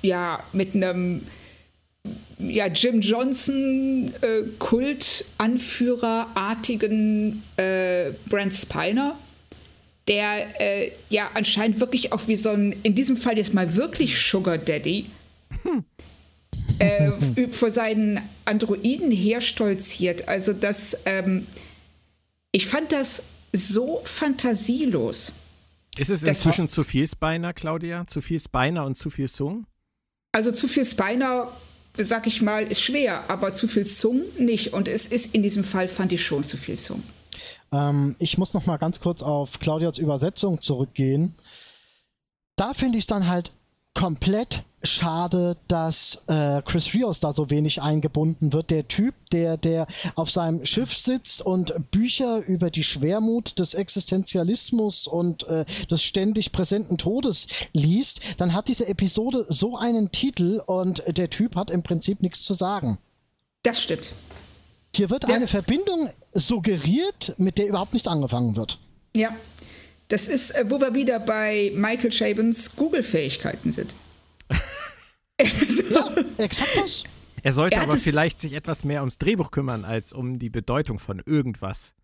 ja, mit einem ja, Jim Johnson äh, Kultanführerartigen äh, Brent Spiner, der äh, ja anscheinend wirklich auch wie so ein, in diesem Fall jetzt mal wirklich Sugar Daddy, hm. äh, vor seinen Androiden herstolziert. Also das, ähm, ich fand das so fantasielos. Ist es inzwischen zu viel Spiner, Claudia? Zu viel Spiner und zu viel Sung? Also zu viel Spiner, sag ich mal, ist schwer, aber zu viel Zung nicht. Und es ist in diesem Fall, fand ich schon zu viel Zung. Ähm, ich muss noch mal ganz kurz auf Claudias Übersetzung zurückgehen. Da finde ich es dann halt komplett schade, dass äh, Chris Rios da so wenig eingebunden wird. Der Typ, der, der auf seinem Schiff sitzt und Bücher über die Schwermut des Existenzialismus und äh, des ständig präsenten Todes liest, dann hat diese Episode so einen Titel und der Typ hat im Prinzip nichts zu sagen. Das stimmt. Hier wird ja. eine Verbindung suggeriert, mit der überhaupt nichts angefangen wird. Ja, das ist, äh, wo wir wieder bei Michael Chabons Google-Fähigkeiten sind. ja, exakt das. Er sollte er aber vielleicht sich etwas mehr ums Drehbuch kümmern, als um die Bedeutung von irgendwas.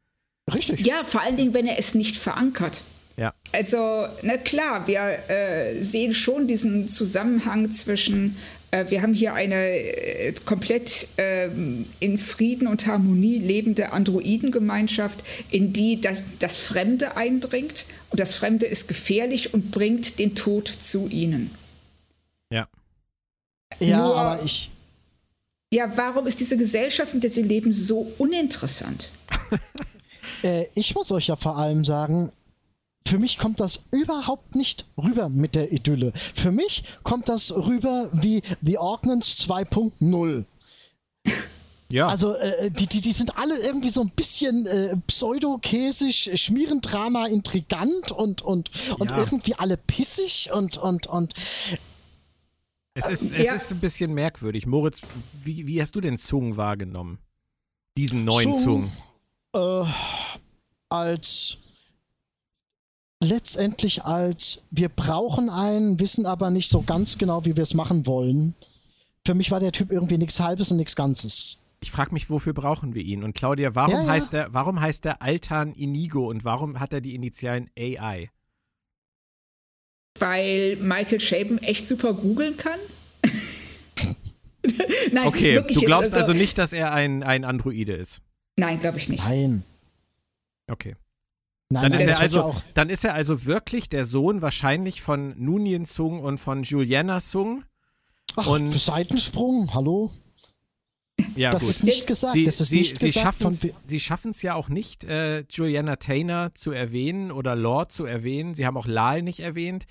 Richtig. Ja, vor allen Dingen, wenn er es nicht verankert. Ja. Also, na klar, wir äh, sehen schon diesen Zusammenhang zwischen, äh, wir haben hier eine äh, komplett ähm, in Frieden und Harmonie lebende Androidengemeinschaft, in die das, das Fremde eindringt. Und das Fremde ist gefährlich und bringt den Tod zu ihnen. Ja. Ja, Nur, aber ich. Ja, warum ist diese Gesellschaft, in der sie leben, so uninteressant? äh, ich muss euch ja vor allem sagen, für mich kommt das überhaupt nicht rüber mit der Idylle. Für mich kommt das rüber wie The Ordnance 2.0. Ja. Also äh, die, die, die sind alle irgendwie so ein bisschen äh, pseudo-käsig, Schmierendrama, intrigant und, und, und ja. irgendwie alle pissig und, und, und es ist, es ja. ist ein bisschen merkwürdig. Moritz, wie, wie hast du den Zung wahrgenommen? Diesen neuen Zung? Zung äh, als letztendlich als wir brauchen einen, wissen aber nicht so ganz genau, wie wir es machen wollen. Für mich war der Typ irgendwie nichts Halbes und nichts Ganzes. Ich frage mich, wofür brauchen wir ihn? Und Claudia, warum ja, ja. heißt er, warum heißt er Altan Inigo und warum hat er die Initialen AI? Weil Michael Shapen echt super googeln kann? Nein, okay, du glaubst also, also, nicht, dass er ein, ein Androide ist? Nein, glaube ich nicht. Nein. Okay. Nein, dann, nein, ist er also, dann ist er also wirklich der Sohn wahrscheinlich von Nunien Sung und von Juliana Sung. Ach, und Seitensprung, hallo? Ja, das gut. ist nicht gesagt. Sie, das ist sie, nicht sie schaffen es ja auch nicht, äh, Juliana Taylor zu erwähnen oder Lord zu erwähnen. Sie haben auch Lal nicht erwähnt.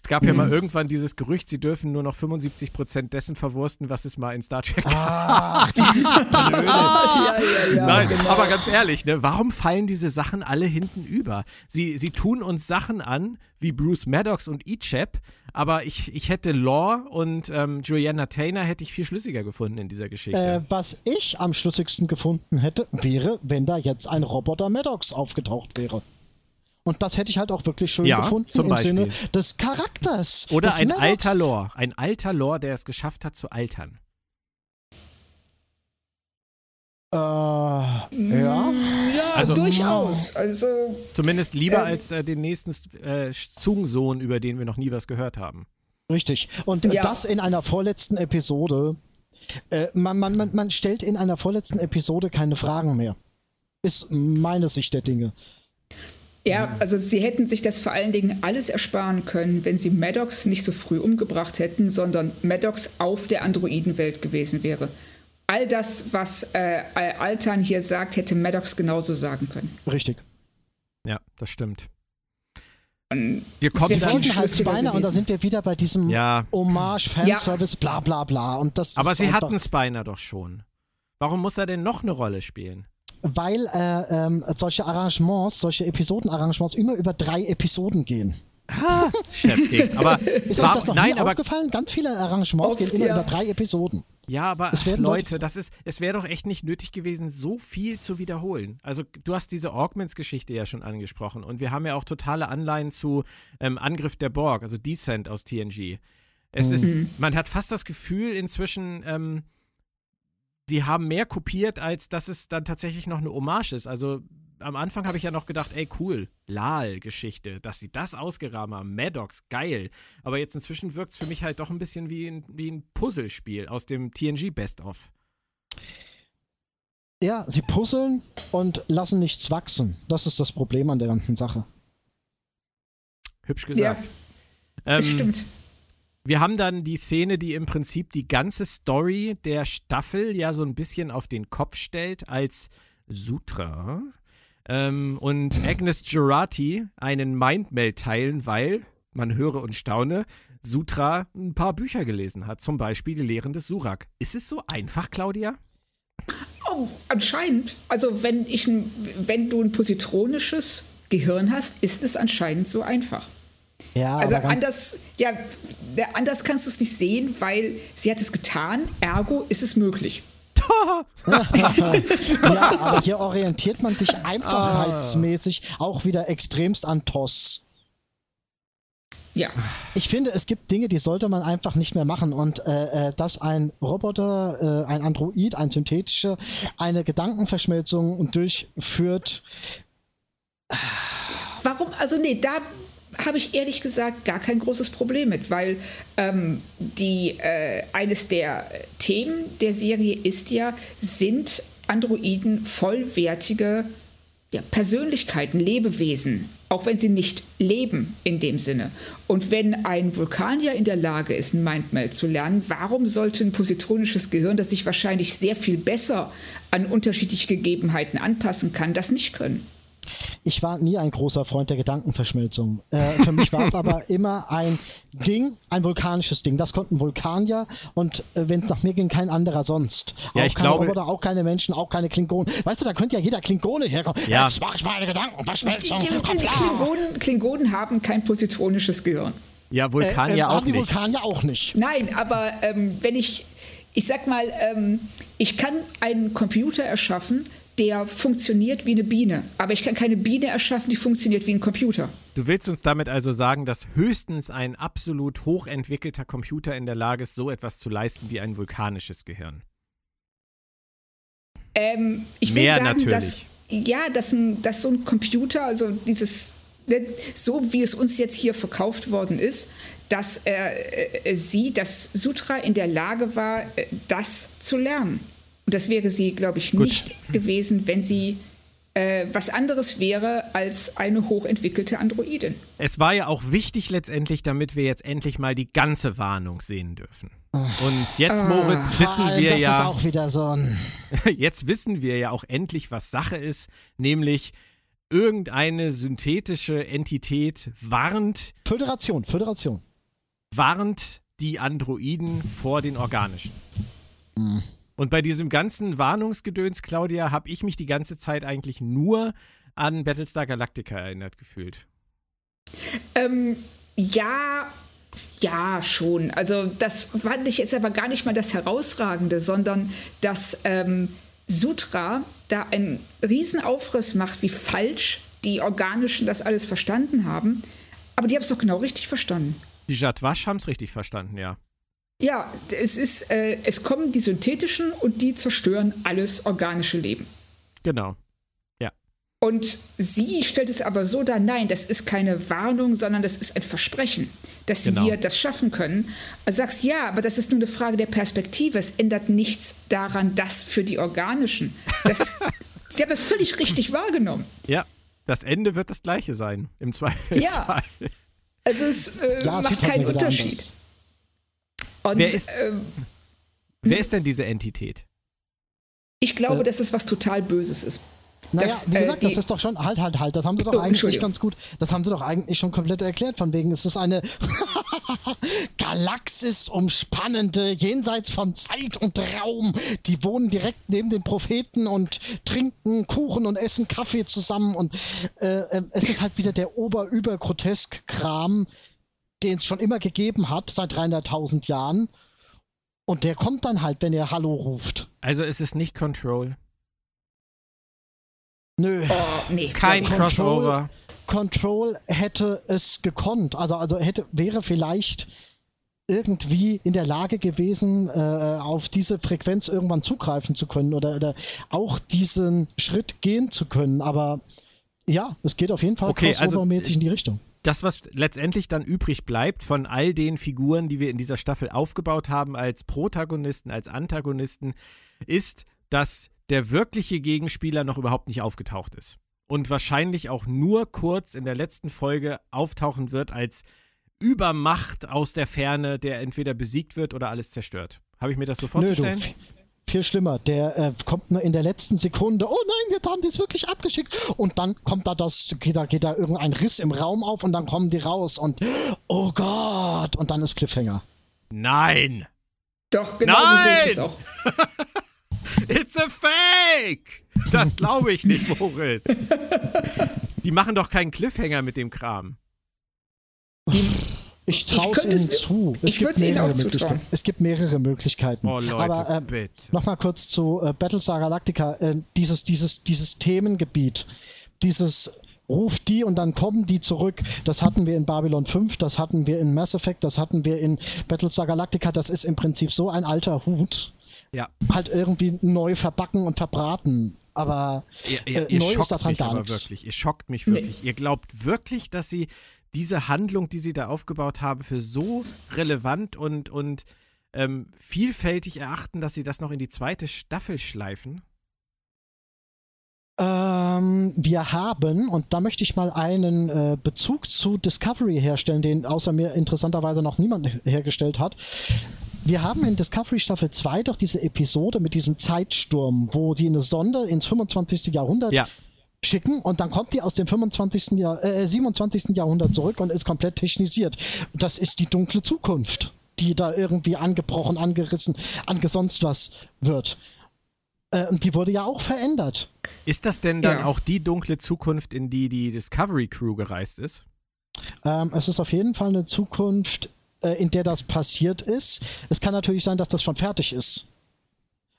Es gab ja mal mhm. irgendwann dieses Gerücht, sie dürfen nur noch 75 Prozent dessen verwursten, was es mal in Star Trek gab. Ach, dieses Blöde. ja, ja, ja, Nein, genau. aber ganz ehrlich, ne, warum fallen diese Sachen alle hinten über? Sie, sie tun uns Sachen an, wie Bruce Maddox und Ichep, aber ich, ich hätte Law und ähm, Juliana Taylor hätte ich viel schlüssiger gefunden in dieser Geschichte. Äh, was ich am schlüssigsten gefunden hätte, wäre, wenn da jetzt ein Roboter Maddox aufgetaucht wäre. Und das hätte ich halt auch wirklich schön ja, gefunden im Beispiel. Sinne des Charakters. Oder ein Maddox. alter Lore. Ein alter Lore, der es geschafft hat zu altern. Äh, ja. Ja, also, durchaus. Also, zumindest lieber äh, als äh, den nächsten äh, Zung-Sohn, über den wir noch nie was gehört haben. Richtig. Und ja. das in einer vorletzten Episode. Äh, man, man, man, man stellt in einer vorletzten Episode keine Fragen mehr. Ist meine Sicht der Dinge. Ja, also sie hätten sich das vor allen Dingen alles ersparen können, wenn sie Maddox nicht so früh umgebracht hätten, sondern Maddox auf der Androidenwelt gewesen wäre. All das, was äh, Altan hier sagt, hätte Maddox genauso sagen können. Richtig. Ja, das stimmt. wir kommen wir dann halt Spiner und da sind wir wieder bei diesem ja. Hommage, Fanservice, ja. bla bla bla. Und das Aber sie hatten Spiner doch schon. Warum muss er denn noch eine Rolle spielen? Weil äh, ähm, solche Arrangements, solche Episodenarrangements immer über drei Episoden gehen. Ah, Scherzkeks. Aber ist euch das noch nein, nie aber aufgefallen? Ganz viele Arrangements oft, gehen immer ja. über drei Episoden. Ja, aber ach, Leute, das ist, es wäre doch echt nicht nötig gewesen, so viel zu wiederholen. Also du hast diese Augments-Geschichte ja schon angesprochen und wir haben ja auch totale Anleihen zu ähm, Angriff der Borg, also Descent aus TNG. Es mhm. ist, man hat fast das Gefühl inzwischen, ähm, sie haben mehr kopiert, als dass es dann tatsächlich noch eine Hommage ist. Also am Anfang habe ich ja noch gedacht, ey, cool, Lal-Geschichte, dass sie das ausgeraben haben, Maddox, geil. Aber jetzt inzwischen wirkt es für mich halt doch ein bisschen wie ein, wie ein Puzzlespiel aus dem TNG Best-of. Ja, sie puzzeln und lassen nichts wachsen. Das ist das Problem an der ganzen Sache. Hübsch gesagt. Ja, ähm, stimmt. Wir haben dann die Szene, die im Prinzip die ganze Story der Staffel ja so ein bisschen auf den Kopf stellt, als Sutra ähm, und Agnes Jurati einen Mindmeld teilen, weil, man höre und staune, Sutra ein paar Bücher gelesen hat, zum Beispiel die Lehren des Surak. Ist es so einfach, Claudia? Oh, anscheinend. Also wenn, ich, wenn du ein positronisches Gehirn hast, ist es anscheinend so einfach. Ja, also anders, ja, anders kannst du es nicht sehen, weil sie hat es getan, ergo ist es möglich. ja, aber hier orientiert man sich einfachheitsmäßig auch wieder extremst an TOS. Ja. Ich finde, es gibt Dinge, die sollte man einfach nicht mehr machen. Und äh, äh dass ein Roboter, äh, ein Android, ein synthetischer, eine Gedankenverschmelzung durchführt. Warum? Also, nee, da habe ich ehrlich gesagt gar kein großes Problem mit, weil ähm, die, äh, eines der Themen der Serie ist ja, sind Androiden vollwertige ja, Persönlichkeiten, Lebewesen, auch wenn sie nicht leben in dem Sinne. Und wenn ein Vulkanier in der Lage ist, ein Mindmeld zu lernen, warum sollte ein positronisches Gehirn, das sich wahrscheinlich sehr viel besser an unterschiedliche Gegebenheiten anpassen kann, das nicht können? Ich war nie ein großer Freund der Gedankenverschmelzung. Äh, für mich war es aber immer ein Ding, ein vulkanisches Ding. Das konnten Vulkanier und äh, wenn es nach mir ging, kein anderer sonst. Ja, auch ich keine glaube, Roboter, auch keine Menschen, auch keine Klingonen. Weißt du, da könnte ja jeder Klingone herkommen. Ja. Jetzt mache ich mal eine Gedankenverschmelzung. Klingonen, Klingonen haben kein positronisches Gehirn. Ja, Vulkanier äh, äh, auch die nicht. Vulkanier auch nicht. Nein, aber ähm, wenn ich, ich sag mal, ähm, ich kann einen Computer erschaffen, der funktioniert wie eine Biene. Aber ich kann keine Biene erschaffen, die funktioniert wie ein Computer. Du willst uns damit also sagen, dass höchstens ein absolut hochentwickelter Computer in der Lage ist, so etwas zu leisten wie ein vulkanisches Gehirn? Ähm, ich Mehr will sagen, natürlich. dass ja, dass, ein, dass so ein Computer, also dieses, ne, so wie es uns jetzt hier verkauft worden ist, dass äh, äh, sie, dass Sutra in der Lage war, äh, das zu lernen. Und das wäre sie, glaube ich, nicht Gut. gewesen, wenn sie äh, was anderes wäre als eine hochentwickelte Androidin. Es war ja auch wichtig letztendlich, damit wir jetzt endlich mal die ganze Warnung sehen dürfen. Und jetzt, Moritz, ah, wissen wir das ja. Das ist auch wieder so ein. Jetzt wissen wir ja auch endlich, was Sache ist, nämlich irgendeine synthetische Entität warnt. Föderation, Föderation. Warnt die Androiden vor den organischen. Mhm. Und bei diesem ganzen Warnungsgedöns, Claudia, habe ich mich die ganze Zeit eigentlich nur an Battlestar Galactica erinnert gefühlt. Ähm, ja, ja, schon. Also das fand ich jetzt aber gar nicht mal das Herausragende, sondern dass ähm, Sutra da einen Riesenaufriss macht, wie falsch die Organischen das alles verstanden haben. Aber die haben es doch genau richtig verstanden. Die Jadwasch haben es richtig verstanden, ja. Ja, es ist, äh, es kommen die synthetischen und die zerstören alles organische Leben. Genau. Ja. Und sie stellt es aber so dar, nein, das ist keine Warnung, sondern das ist ein Versprechen, dass genau. wir das schaffen können. Also sagst, ja, aber das ist nur eine Frage der Perspektive. Es ändert nichts daran, das für die organischen. Das, sie haben es völlig richtig wahrgenommen. Ja, das Ende wird das gleiche sein, im Zweifelsfall. Ja. Also es äh, ja, macht keinen Unterschied. Anders. Und, wer, ist, ähm, wer ist denn diese Entität? Ich glaube, äh, dass es was total Böses ist. Naja, das, wie äh, gesagt, äh, das ist doch schon, halt, halt, halt, das haben sie doch oh, eigentlich ganz gut, das haben sie doch eigentlich schon komplett erklärt, von wegen, es ist eine Galaxis umspannende, jenseits von Zeit und Raum. Die wohnen direkt neben den Propheten und trinken Kuchen und essen Kaffee zusammen und äh, äh es ist halt wieder der ober-über-grotesk-Kram, den es schon immer gegeben hat, seit 300.000 Jahren. Und der kommt dann halt, wenn er Hallo ruft. Also ist es nicht Control? Nö. Oh, nee. Kein Control, Crossover. Control hätte es gekonnt. Also, also hätte, wäre vielleicht irgendwie in der Lage gewesen, äh, auf diese Frequenz irgendwann zugreifen zu können oder, oder auch diesen Schritt gehen zu können. Aber ja, es geht auf jeden Fall okay, also crossover-mäßig also, in die Richtung das, was letztendlich dann übrig bleibt von all den Figuren, die wir in dieser Staffel aufgebaut haben, als Protagonisten, als Antagonisten, ist, dass der wirkliche Gegenspieler noch überhaupt nicht aufgetaucht ist. Und wahrscheinlich auch nur kurz in der letzten Folge auftauchen wird als Übermacht aus der Ferne, der entweder besiegt wird oder alles zerstört. Habe ich mir das so vorzustellen? Nö, viel schlimmer. Der äh, kommt nur in der letzten Sekunde, oh nein, jetzt haben die es wirklich abgeschickt. Und dann kommt da das, geht da, geht da irgendein Riss im Raum auf und dann kommen die raus und oh Gott, und dann ist Cliffhanger. Nein! Doch, genau Nein! so sehe ich das auch. It's a fake! Das glaube ich nicht, Moritz. Die machen doch keinen Cliffhanger mit dem Kram. Die, Ich traue es ihnen zu. Es ich gibt, mehrere Möglichkeiten. es gibt mehrere Möglichkeiten. Oh, Leute, Aber äh, nochmal kurz zu äh, Battlestar Galactica. Äh, dieses, dieses, dieses Themengebiet, dieses Ruf die und dann kommen die zurück. Das hatten wir in Babylon 5, das hatten wir in Mass Effect, das hatten wir in Battlestar Galactica. Das ist im Prinzip so ein alter Hut. Ja. Halt irgendwie neu verbacken und verbraten. Aber ihr, ihr, äh, neu ist daran gar nichts. Wirklich. Ihr schockt mich wirklich. Nee. Ihr glaubt wirklich, dass sie diese Handlung, die sie da aufgebaut haben, für so relevant und, und ähm, vielfältig erachten, dass sie das noch in die zweite Staffel schleifen? Ähm, wir haben, und da möchte ich mal einen äh, Bezug zu Discovery herstellen, den außer mir interessanterweise noch niemand hergestellt hat. Wir haben in Discovery Staffel 2 doch diese Episode mit diesem Zeitsturm, wo die eine Sonde ins 25. Jahrhundert ja schicken und dann kommt die aus dem 25. Jahr, äh, 27. Jahrhundert zurück und ist komplett technisiert. Das ist die dunkle Zukunft, die da irgendwie angebrochen, angerissen, angesonst was wird. Äh, und die wurde ja auch verändert. Ist das denn dann ja. auch die dunkle Zukunft, in die die Discovery Crew gereist ist? Ähm, es ist auf jeden Fall eine Zukunft, äh, in der das passiert ist. Es kann natürlich sein, dass das schon fertig ist.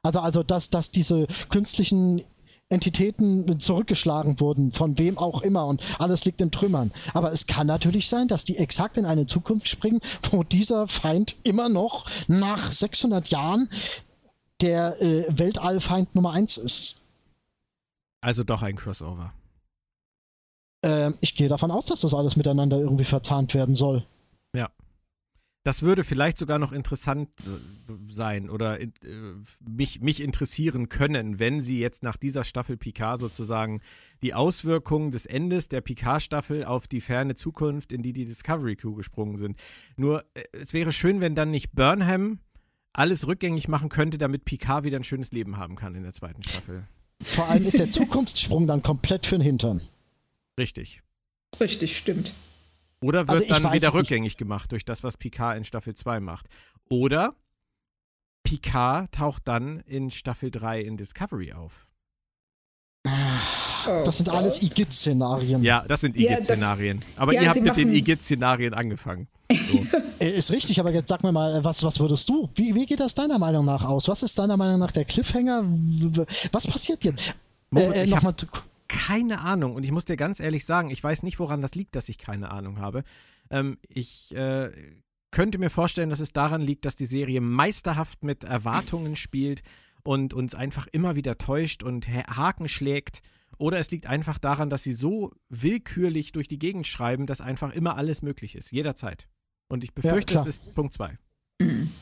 Also, also dass, dass diese künstlichen Entitäten zurückgeschlagen wurden, von wem auch immer und alles liegt in Trümmern. Aber es kann natürlich sein, dass die exakt in eine Zukunft springen, wo dieser Feind immer noch nach 600 Jahren der äh, Weltallfeind Nummer 1 ist. Also doch ein Crossover. Ähm, ich gehe davon aus, dass das alles miteinander irgendwie verzahnt werden soll. Ja. Das würde vielleicht sogar noch interessant äh, sein oder äh, mich, mich interessieren können, wenn sie jetzt nach dieser Staffel Picard sozusagen die Auswirkungen des Endes der Picard-Staffel auf die ferne Zukunft, in die die Discovery Crew gesprungen sind. Nur, äh, es wäre schön, wenn dann nicht Burnham alles rückgängig machen könnte, damit Picard wieder ein schönes Leben haben kann in der zweiten Staffel. Vor allem ist der Zukunftssprung dann komplett für den Hintern. Richtig. Richtig, stimmt. Oder wird also dann wieder rückgängig gemacht durch das, was Picard in Staffel 2 macht. Oder Picard taucht dann in Staffel 3 in Discovery auf. Oh das sind alles Igitt-Szenarien. Ja, das sind Igitt-Szenarien. Aber ja, ihr habt mit den Igitt-Szenarien angefangen. So. Äh, ist richtig, aber jetzt sag mir mal, was, was würdest du? Wie, wie geht das deiner Meinung nach aus? Was ist deiner Meinung nach der Cliffhanger? Was passiert jetzt? Moritz, äh, äh, nochmal keine Ahnung. Und ich muss dir ganz ehrlich sagen, ich weiß nicht, woran das liegt, dass ich keine Ahnung habe. Ähm, ich äh, könnte mir vorstellen, dass es daran liegt, dass die Serie meisterhaft mit Erwartungen spielt und uns einfach immer wieder täuscht und Haken schlägt. Oder es liegt einfach daran, dass sie so willkürlich durch die Gegend schreiben, dass einfach immer alles möglich ist, jederzeit. Und ich befürchte, ja, es ist Punkt 2. Mhm.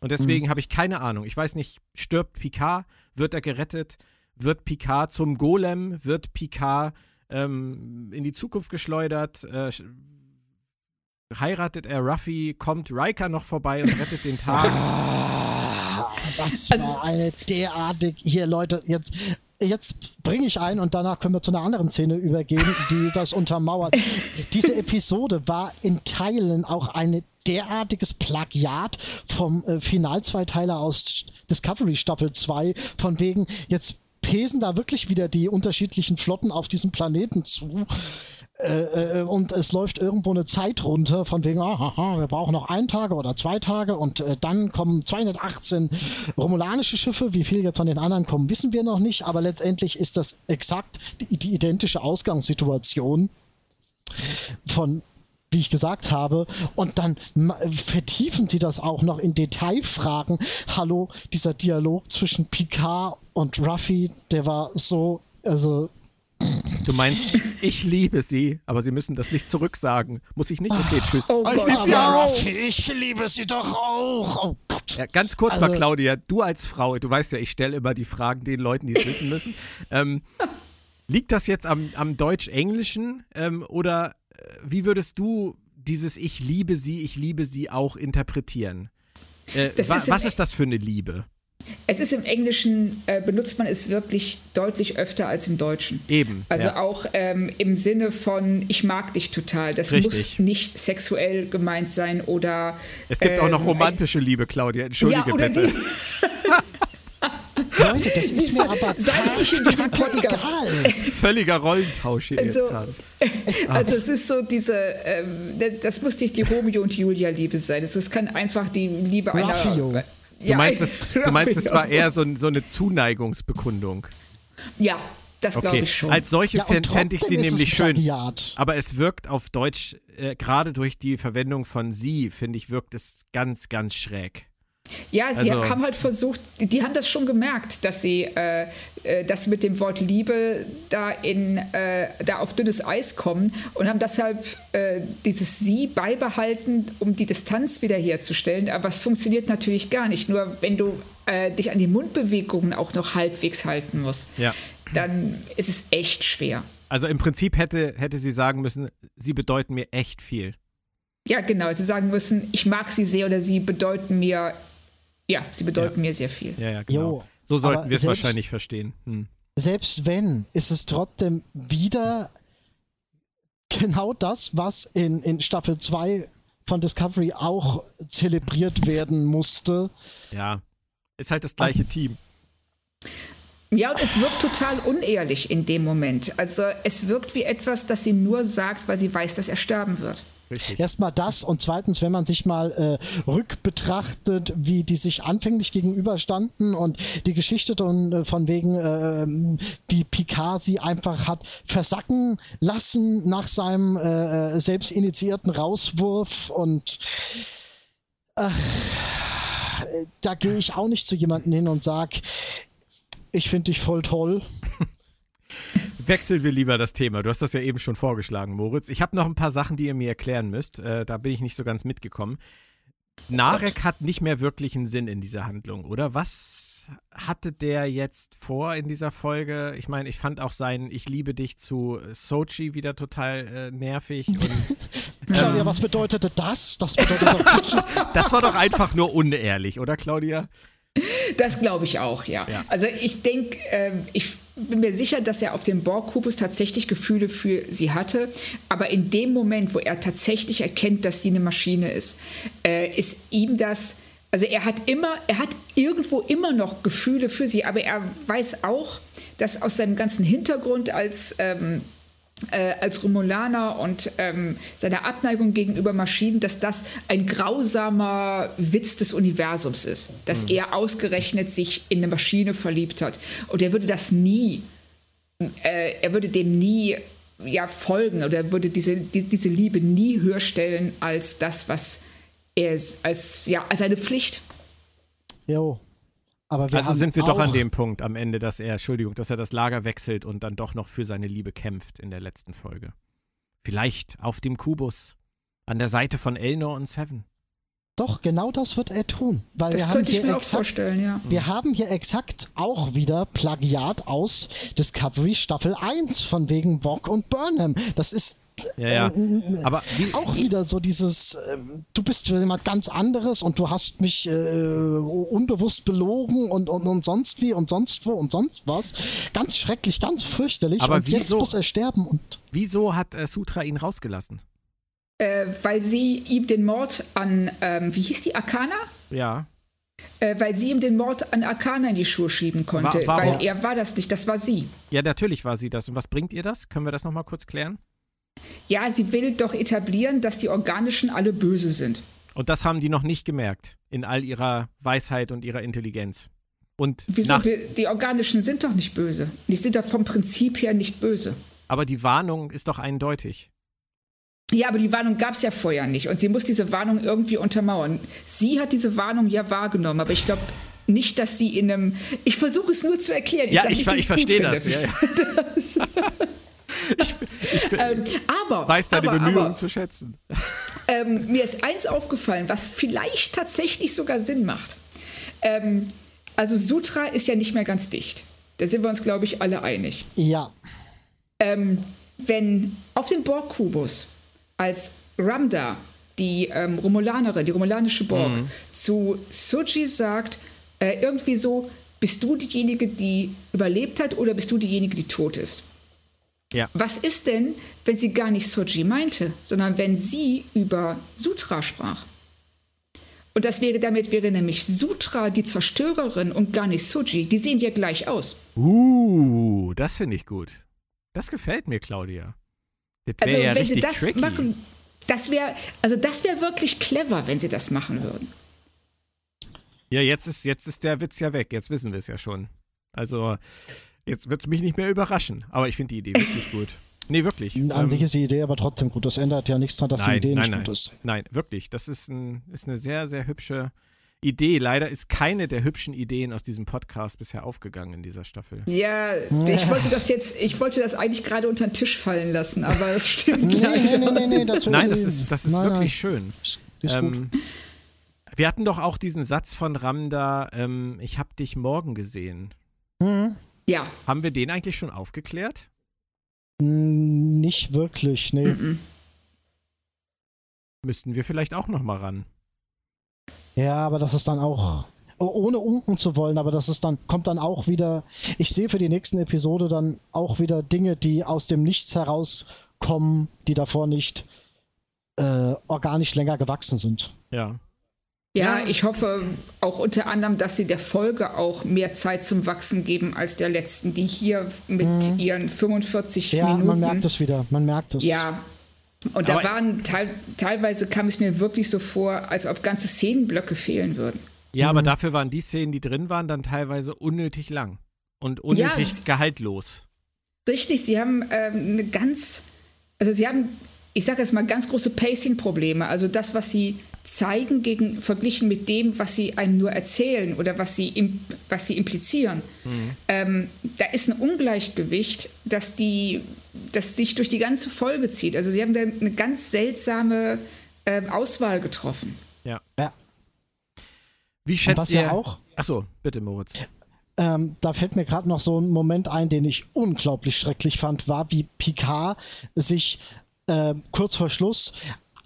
Und deswegen mhm. habe ich keine Ahnung. Ich weiß nicht, stirbt Picard? Wird er gerettet? Wird Picard zum Golem, wird Picard ähm, in die Zukunft geschleudert, äh, heiratet er Ruffy, kommt Riker noch vorbei und rettet den Tag. Das also, war eine derartig. Hier, Leute, jetzt. Jetzt bringe ich ein und danach können wir zu einer anderen Szene übergehen, die das untermauert. Diese Episode war in Teilen auch ein derartiges Plagiat vom äh, Final-Zweiteiler aus Discovery Staffel 2, von wegen, jetzt pesen da wirklich wieder die unterschiedlichen Flotten auf diesem Planeten zu. Äh, äh, und es läuft irgendwo eine Zeit runter, von wegen, aha, wir brauchen noch einen Tag oder zwei Tage und äh, dann kommen 218 romulanische Schiffe. Wie viel jetzt von den anderen kommen, wissen wir noch nicht, aber letztendlich ist das exakt die, die identische Ausgangssituation von wie ich gesagt habe. Und dann vertiefen sie das auch noch in Detailfragen. Hallo, dieser Dialog zwischen Picard und Ruffy, der war so, also. Du meinst, ich liebe sie, aber sie müssen das nicht zurücksagen. Muss ich nicht? Okay, tschüss. Oh, oh ich liebe sie auch. Ruffy, ich liebe sie doch auch. Oh Gott. Ja, ganz kurz also, mal, Claudia, du als Frau, du weißt ja, ich stelle immer die Fragen den Leuten, die es wissen müssen. Ähm, liegt das jetzt am, am Deutsch-Englischen ähm, oder wie würdest du dieses Ich liebe sie, ich liebe sie auch interpretieren? Äh, wa ist was ist das für eine Liebe? Es ist im Englischen, äh, benutzt man es wirklich deutlich öfter als im Deutschen. Eben. Also ja. auch ähm, im Sinne von, ich mag dich total. Das Richtig. muss nicht sexuell gemeint sein oder. Es gibt ähm, auch noch ähm, romantische Liebe, Claudia. Entschuldige ja, bitte. Leute, das ist mir aber seit ich in diesem Podcast. Völliger Rollentausch hier also, jetzt gerade. Also es ist so diese, ähm, das muss nicht die Romeo und Julia Liebe sein. Es kann einfach die Liebe Raffio. einer. Du meinst, es, du meinst, es war eher so, so eine Zuneigungsbekundung. Ja, das okay. glaube ich schon. Als solche ja, fände ich sie nämlich schön. Aber es wirkt auf Deutsch, äh, gerade durch die Verwendung von sie, finde ich, wirkt es ganz, ganz schräg. Ja, sie also, haben halt versucht, die haben das schon gemerkt, dass sie äh, äh, dass mit dem Wort Liebe da in äh, da auf dünnes Eis kommen und haben deshalb äh, dieses Sie beibehalten, um die Distanz wiederherzustellen. Aber es funktioniert natürlich gar nicht. Nur wenn du äh, dich an die Mundbewegungen auch noch halbwegs halten musst, ja. dann ist es echt schwer. Also im Prinzip hätte, hätte sie sagen müssen, sie bedeuten mir echt viel. Ja, genau. Sie sagen müssen, ich mag sie sehr oder sie bedeuten mir ja, sie bedeuten ja. mir sehr viel. Ja, ja, genau. Jo, so sollten wir es wahrscheinlich verstehen. Hm. Selbst wenn, ist es trotzdem wieder genau das, was in, in Staffel 2 von Discovery auch zelebriert werden musste. Ja, ist halt das gleiche Ach. Team. Ja, und es wirkt total unehrlich in dem Moment. Also es wirkt wie etwas, das sie nur sagt, weil sie weiß, dass er sterben wird. Richtig. Erstmal das und zweitens, wenn man sich mal äh, rückbetrachtet, wie die sich anfänglich gegenüberstanden und die Geschichte von, äh, von wegen, äh, wie Picard sie einfach hat versacken lassen nach seinem äh, äh selbst initiierten Rauswurf und äh, da gehe ich auch nicht zu jemandem hin und sag, ich finde dich voll toll. Wechseln wir lieber das Thema. Du hast das ja eben schon vorgeschlagen, Moritz. Ich habe noch ein paar Sachen, die ihr mir erklären müsst. Äh, da bin ich nicht so ganz mitgekommen. Narek hat nicht mehr wirklich einen Sinn in dieser Handlung, oder? Was hatte der jetzt vor in dieser Folge? Ich meine, ich fand auch sein Ich liebe dich zu Sochi wieder total äh, nervig. Und, Claudia, ähm, was bedeutete das? Das, bedeutet das war doch einfach nur unehrlich, oder Claudia? Das glaube ich auch, ja. ja. Also ich denke, äh, ich bin mir sicher, dass er auf dem Borg-Kubus tatsächlich Gefühle für sie hatte. Aber in dem Moment, wo er tatsächlich erkennt, dass sie eine Maschine ist, äh, ist ihm das. Also er hat immer, er hat irgendwo immer noch Gefühle für sie, aber er weiß auch, dass aus seinem ganzen Hintergrund als ähm, äh, als Romulaner und ähm, seiner Abneigung gegenüber Maschinen, dass das ein grausamer Witz des Universums ist, dass mhm. er ausgerechnet sich in eine Maschine verliebt hat. Und er würde das nie, äh, er würde dem nie ja, folgen oder er würde diese, die, diese Liebe nie höher stellen als das, was er ist, als, ja, als eine Pflicht. Jo, also sind wir doch an dem Punkt am Ende, dass er, Entschuldigung, dass er das Lager wechselt und dann doch noch für seine Liebe kämpft in der letzten Folge. Vielleicht auf dem Kubus, an der Seite von Elnor und Seven. Doch, genau das wird er tun. Weil das wir könnte haben ich mir exakt, auch vorstellen, ja. Wir haben hier exakt auch wieder Plagiat aus Discovery Staffel 1 von wegen Bock und Burnham. Das ist ja, ja. Äh, aber wie, auch wieder so dieses, äh, du bist jemand ganz anderes und du hast mich äh, unbewusst belogen und, und, und sonst wie und sonst wo und sonst was. Ganz schrecklich, ganz fürchterlich. Aber und wieso, jetzt muss er sterben. Und wieso hat äh, Sutra ihn rausgelassen? Äh, weil sie ihm den Mord an, ähm, wie hieß die, Akana? Ja. Äh, weil sie ihm den Mord an Arcana in die Schuhe schieben konnte. War, weil er war das nicht, das war sie. Ja, natürlich war sie das. Und was bringt ihr das? Können wir das nochmal kurz klären? Ja, sie will doch etablieren, dass die Organischen alle böse sind. Und das haben die noch nicht gemerkt, in all ihrer Weisheit und ihrer Intelligenz. Und Wieso? Die Organischen sind doch nicht böse. Die sind doch vom Prinzip her nicht böse. Aber die Warnung ist doch eindeutig. Ja, aber die Warnung gab es ja vorher nicht. Und sie muss diese Warnung irgendwie untermauern. Sie hat diese Warnung ja wahrgenommen, aber ich glaube nicht, dass sie in einem. Ich versuche es nur zu erklären. Ich ja, ich, ich verstehe das. Ja, ja. das ich, ich ähm, aber, weiß deine aber, Bemühungen aber, zu schätzen. Ähm, mir ist eins aufgefallen, was vielleicht tatsächlich sogar Sinn macht. Ähm, also Sutra ist ja nicht mehr ganz dicht. Da sind wir uns, glaube ich, alle einig. Ja. Ähm, wenn auf dem Borg-Kubus als Ramda, die ähm, Romulanerin, die romulanische Borg, mhm. zu Suji sagt, äh, irgendwie so, bist du diejenige, die überlebt hat oder bist du diejenige, die tot ist? Ja. Was ist denn, wenn sie gar nicht Soji meinte, sondern wenn sie über Sutra sprach? Und das wäre, damit wäre nämlich Sutra die Zerstörerin und gar nicht Suji. Die sehen ja gleich aus. Uh, das finde ich gut. Das gefällt mir, Claudia. also, ja wenn sie das tricky. machen, das wäre, also das wäre wirklich clever, wenn sie das machen würden. Ja, jetzt ist, jetzt ist der Witz ja weg. Jetzt wissen wir es ja schon. Also, jetzt wird es mich nicht mehr überraschen. Aber ich finde die Idee wirklich gut. Nee, wirklich. An ähm, sich ist die Idee aber trotzdem gut. Das ändert ja nichts daran, dass nein, die Idee nein, nicht nein, gut ist. Nein, wirklich. Das ist, ein, ist eine sehr, sehr hübsche Idee. Leider ist keine der hübschen Ideen aus diesem Podcast bisher aufgegangen in dieser Staffel. Ja, ich wollte das jetzt, ich wollte das eigentlich gerade unter den Tisch fallen lassen, aber das stimmt nee, leider. Nee, nee, nee, das nein, das ist, das ist nein, wirklich schön. Ist, ist ähm, wir hatten doch auch diesen Satz von Ramda, ähm, ich habe dich morgen gesehen. Mhm. Ja. Haben wir den eigentlich schon aufgeklärt? Nicht wirklich, nee. Mhm. Müssten wir vielleicht auch noch mal ran. Ja, aber das ist dann auch ohne unken zu wollen, aber das ist dann kommt dann auch wieder. Ich sehe für die nächsten Episode dann auch wieder Dinge, die aus dem Nichts herauskommen, die davor nicht äh, organisch länger gewachsen sind. Ja. Ja, ich hoffe auch unter anderem, dass sie der Folge auch mehr Zeit zum Wachsen geben als der letzten, die hier mit mhm. ihren 45 ja, Minuten. Ja, man merkt es wieder, man merkt es. Ja. Und da waren teil, teilweise kam es mir wirklich so vor, als ob ganze Szenenblöcke fehlen würden. Ja, mhm. aber dafür waren die Szenen, die drin waren, dann teilweise unnötig lang und unnötig ja, gehaltlos. Richtig, sie haben ähm, eine ganz, also sie haben, ich sage jetzt mal, ganz große Pacing-Probleme. Also das, was sie zeigen gegen, verglichen mit dem, was sie einem nur erzählen oder was sie, im, was sie implizieren. Mhm. Ähm, da ist ein Ungleichgewicht, das, die, das sich durch die ganze Folge zieht. Also sie haben da eine ganz seltsame äh, Auswahl getroffen. Ja. ja. Wie schätzt was ihr? Ja auch, Achso, bitte Moritz. Ähm, da fällt mir gerade noch so ein Moment ein, den ich unglaublich schrecklich fand, war, wie Picard sich äh, kurz vor Schluss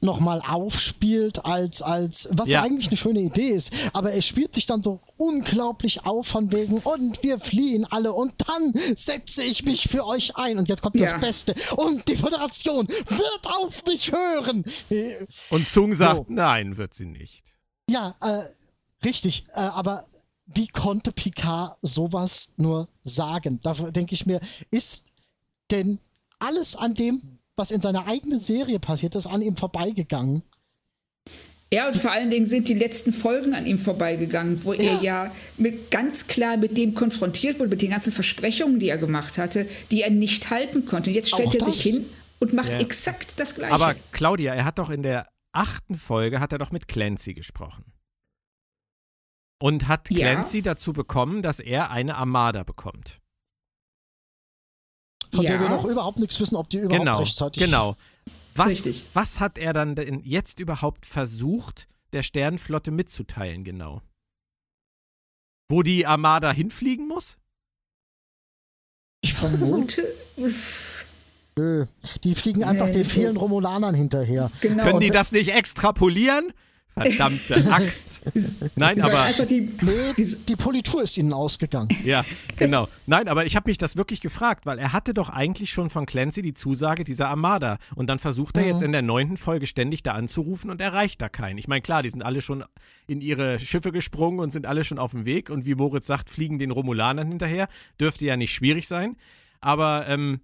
nochmal aufspielt als, als, was ja. eigentlich eine schöne Idee ist. Aber er spielt sich dann so unglaublich auf von wegen und wir fliehen alle und dann setze ich mich für euch ein und jetzt kommt ja. das Beste und die Föderation wird auf mich hören. Und Zung sagt, so. nein, wird sie nicht. Ja, äh, richtig, äh, aber wie konnte Picard sowas nur sagen? Da denke ich mir, ist denn alles an dem was in seiner eigenen Serie passiert ist, an ihm vorbeigegangen. Ja, und vor allen Dingen sind die letzten Folgen an ihm vorbeigegangen, wo ja. er ja mit, ganz klar mit dem konfrontiert wurde, mit den ganzen Versprechungen, die er gemacht hatte, die er nicht halten konnte. Und jetzt stellt Auch er das? sich hin und macht ja. exakt das Gleiche. Aber Claudia, er hat doch in der achten Folge, hat er doch mit Clancy gesprochen. Und hat Clancy ja. dazu bekommen, dass er eine Armada bekommt von ja. der wir noch überhaupt nichts wissen, ob die überhaupt genau, rechtzeitig. Genau. Was, was hat er dann denn jetzt überhaupt versucht, der Sternenflotte mitzuteilen, genau? Wo die Armada hinfliegen muss? Ich vermute. Nö, die fliegen einfach nee, den vielen Romulanern hinterher. Genau. Können die das nicht extrapolieren? Verdammte Axt. Nein, aber. Die, nee, die, Politur ist ihnen ausgegangen. Ja, genau. Nein, aber ich habe mich das wirklich gefragt, weil er hatte doch eigentlich schon von Clancy die Zusage dieser Armada. Und dann versucht er mhm. jetzt in der neunten Folge ständig da anzurufen und erreicht da keinen. Ich meine, klar, die sind alle schon in ihre Schiffe gesprungen und sind alle schon auf dem Weg. Und wie Moritz sagt, fliegen den Romulanern hinterher. Dürfte ja nicht schwierig sein. Aber ähm,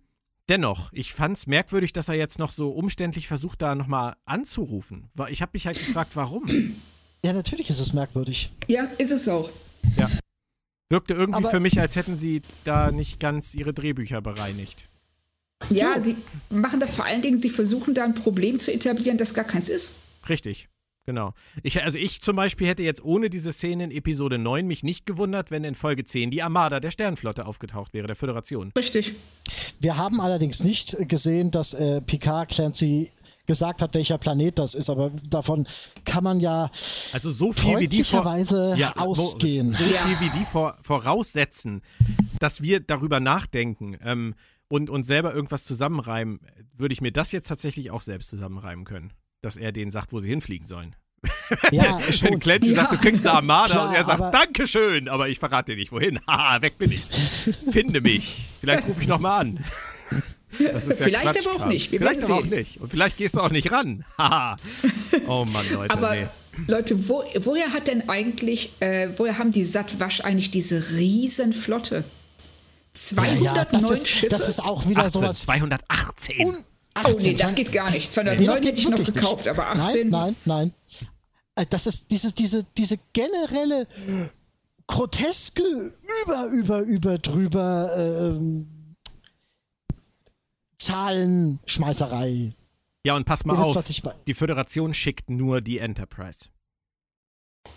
Dennoch, ich fand es merkwürdig, dass er jetzt noch so umständlich versucht, da nochmal anzurufen. Ich habe mich halt gefragt, warum. Ja, natürlich ist es merkwürdig. Ja, ist es auch. Ja. Wirkte irgendwie Aber für mich, als hätten sie da nicht ganz ihre Drehbücher bereinigt. Ja, sie machen da vor allen Dingen, sie versuchen da ein Problem zu etablieren, das gar keins ist. Richtig. Genau. Ich, also ich zum Beispiel hätte jetzt ohne diese Szene in Episode 9 mich nicht gewundert, wenn in Folge 10 die Armada der Sternflotte aufgetaucht wäre, der Föderation. Richtig. Wir haben allerdings nicht gesehen, dass äh, Picard Clancy gesagt hat, welcher Planet das ist, aber davon kann man ja also so viel wie die vor, ja, ausgehen. So ja. viel wie die vor, voraussetzen, dass wir darüber nachdenken ähm, und uns selber irgendwas zusammenreimen, würde ich mir das jetzt tatsächlich auch selbst zusammenreimen können dass er denen sagt, wo sie hinfliegen sollen. Ja, schon. Wenn Clancy ja. sagt, du kriegst eine Armada Klar, und er sagt, Dankeschön, aber ich verrate dir nicht, wohin. Haha, weg bin ich. Finde mich. Vielleicht rufe ich nochmal an. Das ist ja vielleicht aber auch nicht. Wir vielleicht aber auch nicht. Und vielleicht gehst du auch nicht ran. Haha. oh Mann, Leute. Aber nee. Leute, wo, woher hat denn eigentlich, äh, woher haben die Satwasch eigentlich diese Riesenflotte? 209 ja, ja, das ist, Schiffe? Das ist auch wieder 18, sowas. 218. Un 18, oh nee, das geht gar nicht. 209 nee, hätte ich noch gekauft, nicht. aber 18. Nein, nein, nein. Äh, das ist diese, diese, diese generelle groteske über, über, über, drüber äh, Zahlenschmeißerei. Ja, und pass mal Ihr auf, wisst, die Föderation schickt nur die Enterprise.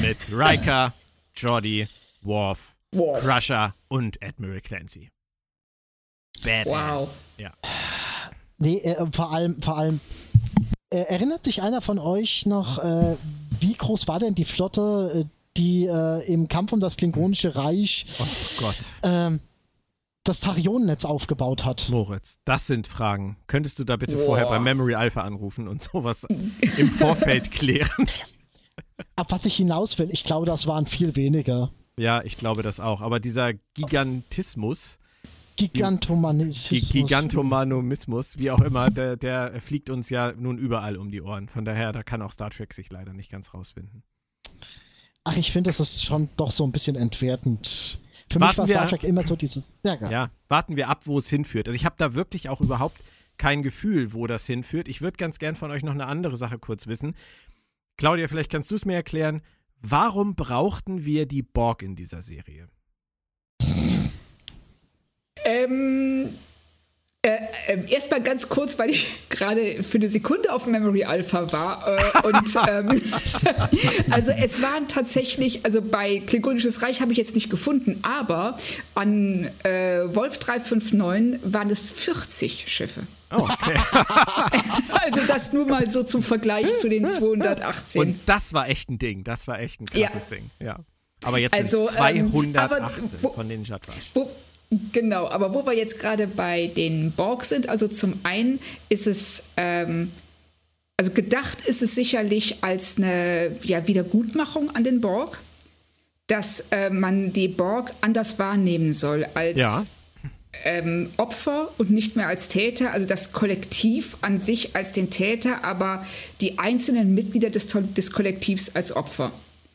Mit Riker, Jordi, Worf, Worf, Crusher und Admiral Clancy. Badass. Wow. Ja. Nee, äh, vor allem, vor allem, äh, erinnert sich einer von euch noch, äh, wie groß war denn die Flotte, äh, die äh, im Kampf um das Klingonische Reich oh Gott. Ähm, das Tarionennetz aufgebaut hat. Moritz, das sind Fragen. Könntest du da bitte Boah. vorher bei Memory Alpha anrufen und sowas im Vorfeld klären? Ab was ich hinaus will, ich glaube, das waren viel weniger. Ja, ich glaube das auch. Aber dieser Gigantismus. Gigantomanismus. Gigantomanomismus, wie auch immer, der, der fliegt uns ja nun überall um die Ohren. Von daher, da kann auch Star Trek sich leider nicht ganz rausfinden. Ach, ich finde, das ist schon doch so ein bisschen entwertend. Für warten mich war Star Trek immer so dieses. Ja, ja, warten wir ab, wo es hinführt. Also ich habe da wirklich auch überhaupt kein Gefühl, wo das hinführt. Ich würde ganz gern von euch noch eine andere Sache kurz wissen. Claudia, vielleicht kannst du es mir erklären. Warum brauchten wir die Borg in dieser Serie? Ähm, äh, äh, Erstmal ganz kurz, weil ich gerade für eine Sekunde auf Memory Alpha war. Äh, und ähm, also es waren tatsächlich, also bei Klingonisches Reich habe ich jetzt nicht gefunden, aber an äh, Wolf 359 waren es 40 Schiffe. Oh, okay. also das nur mal so zum Vergleich zu den 218. Und das war echt ein Ding, das war echt ein krasses ja. Ding, ja. Aber jetzt also, sind 218 ähm, wo, von den Jadwasch. Wo, Genau, aber wo wir jetzt gerade bei den Borg sind, also zum einen ist es, ähm, also gedacht ist es sicherlich als eine ja, Wiedergutmachung an den Borg, dass äh, man die Borg anders wahrnehmen soll als ja. ähm, Opfer und nicht mehr als Täter, also das Kollektiv an sich als den Täter, aber die einzelnen Mitglieder des, des Kollektivs als Opfer.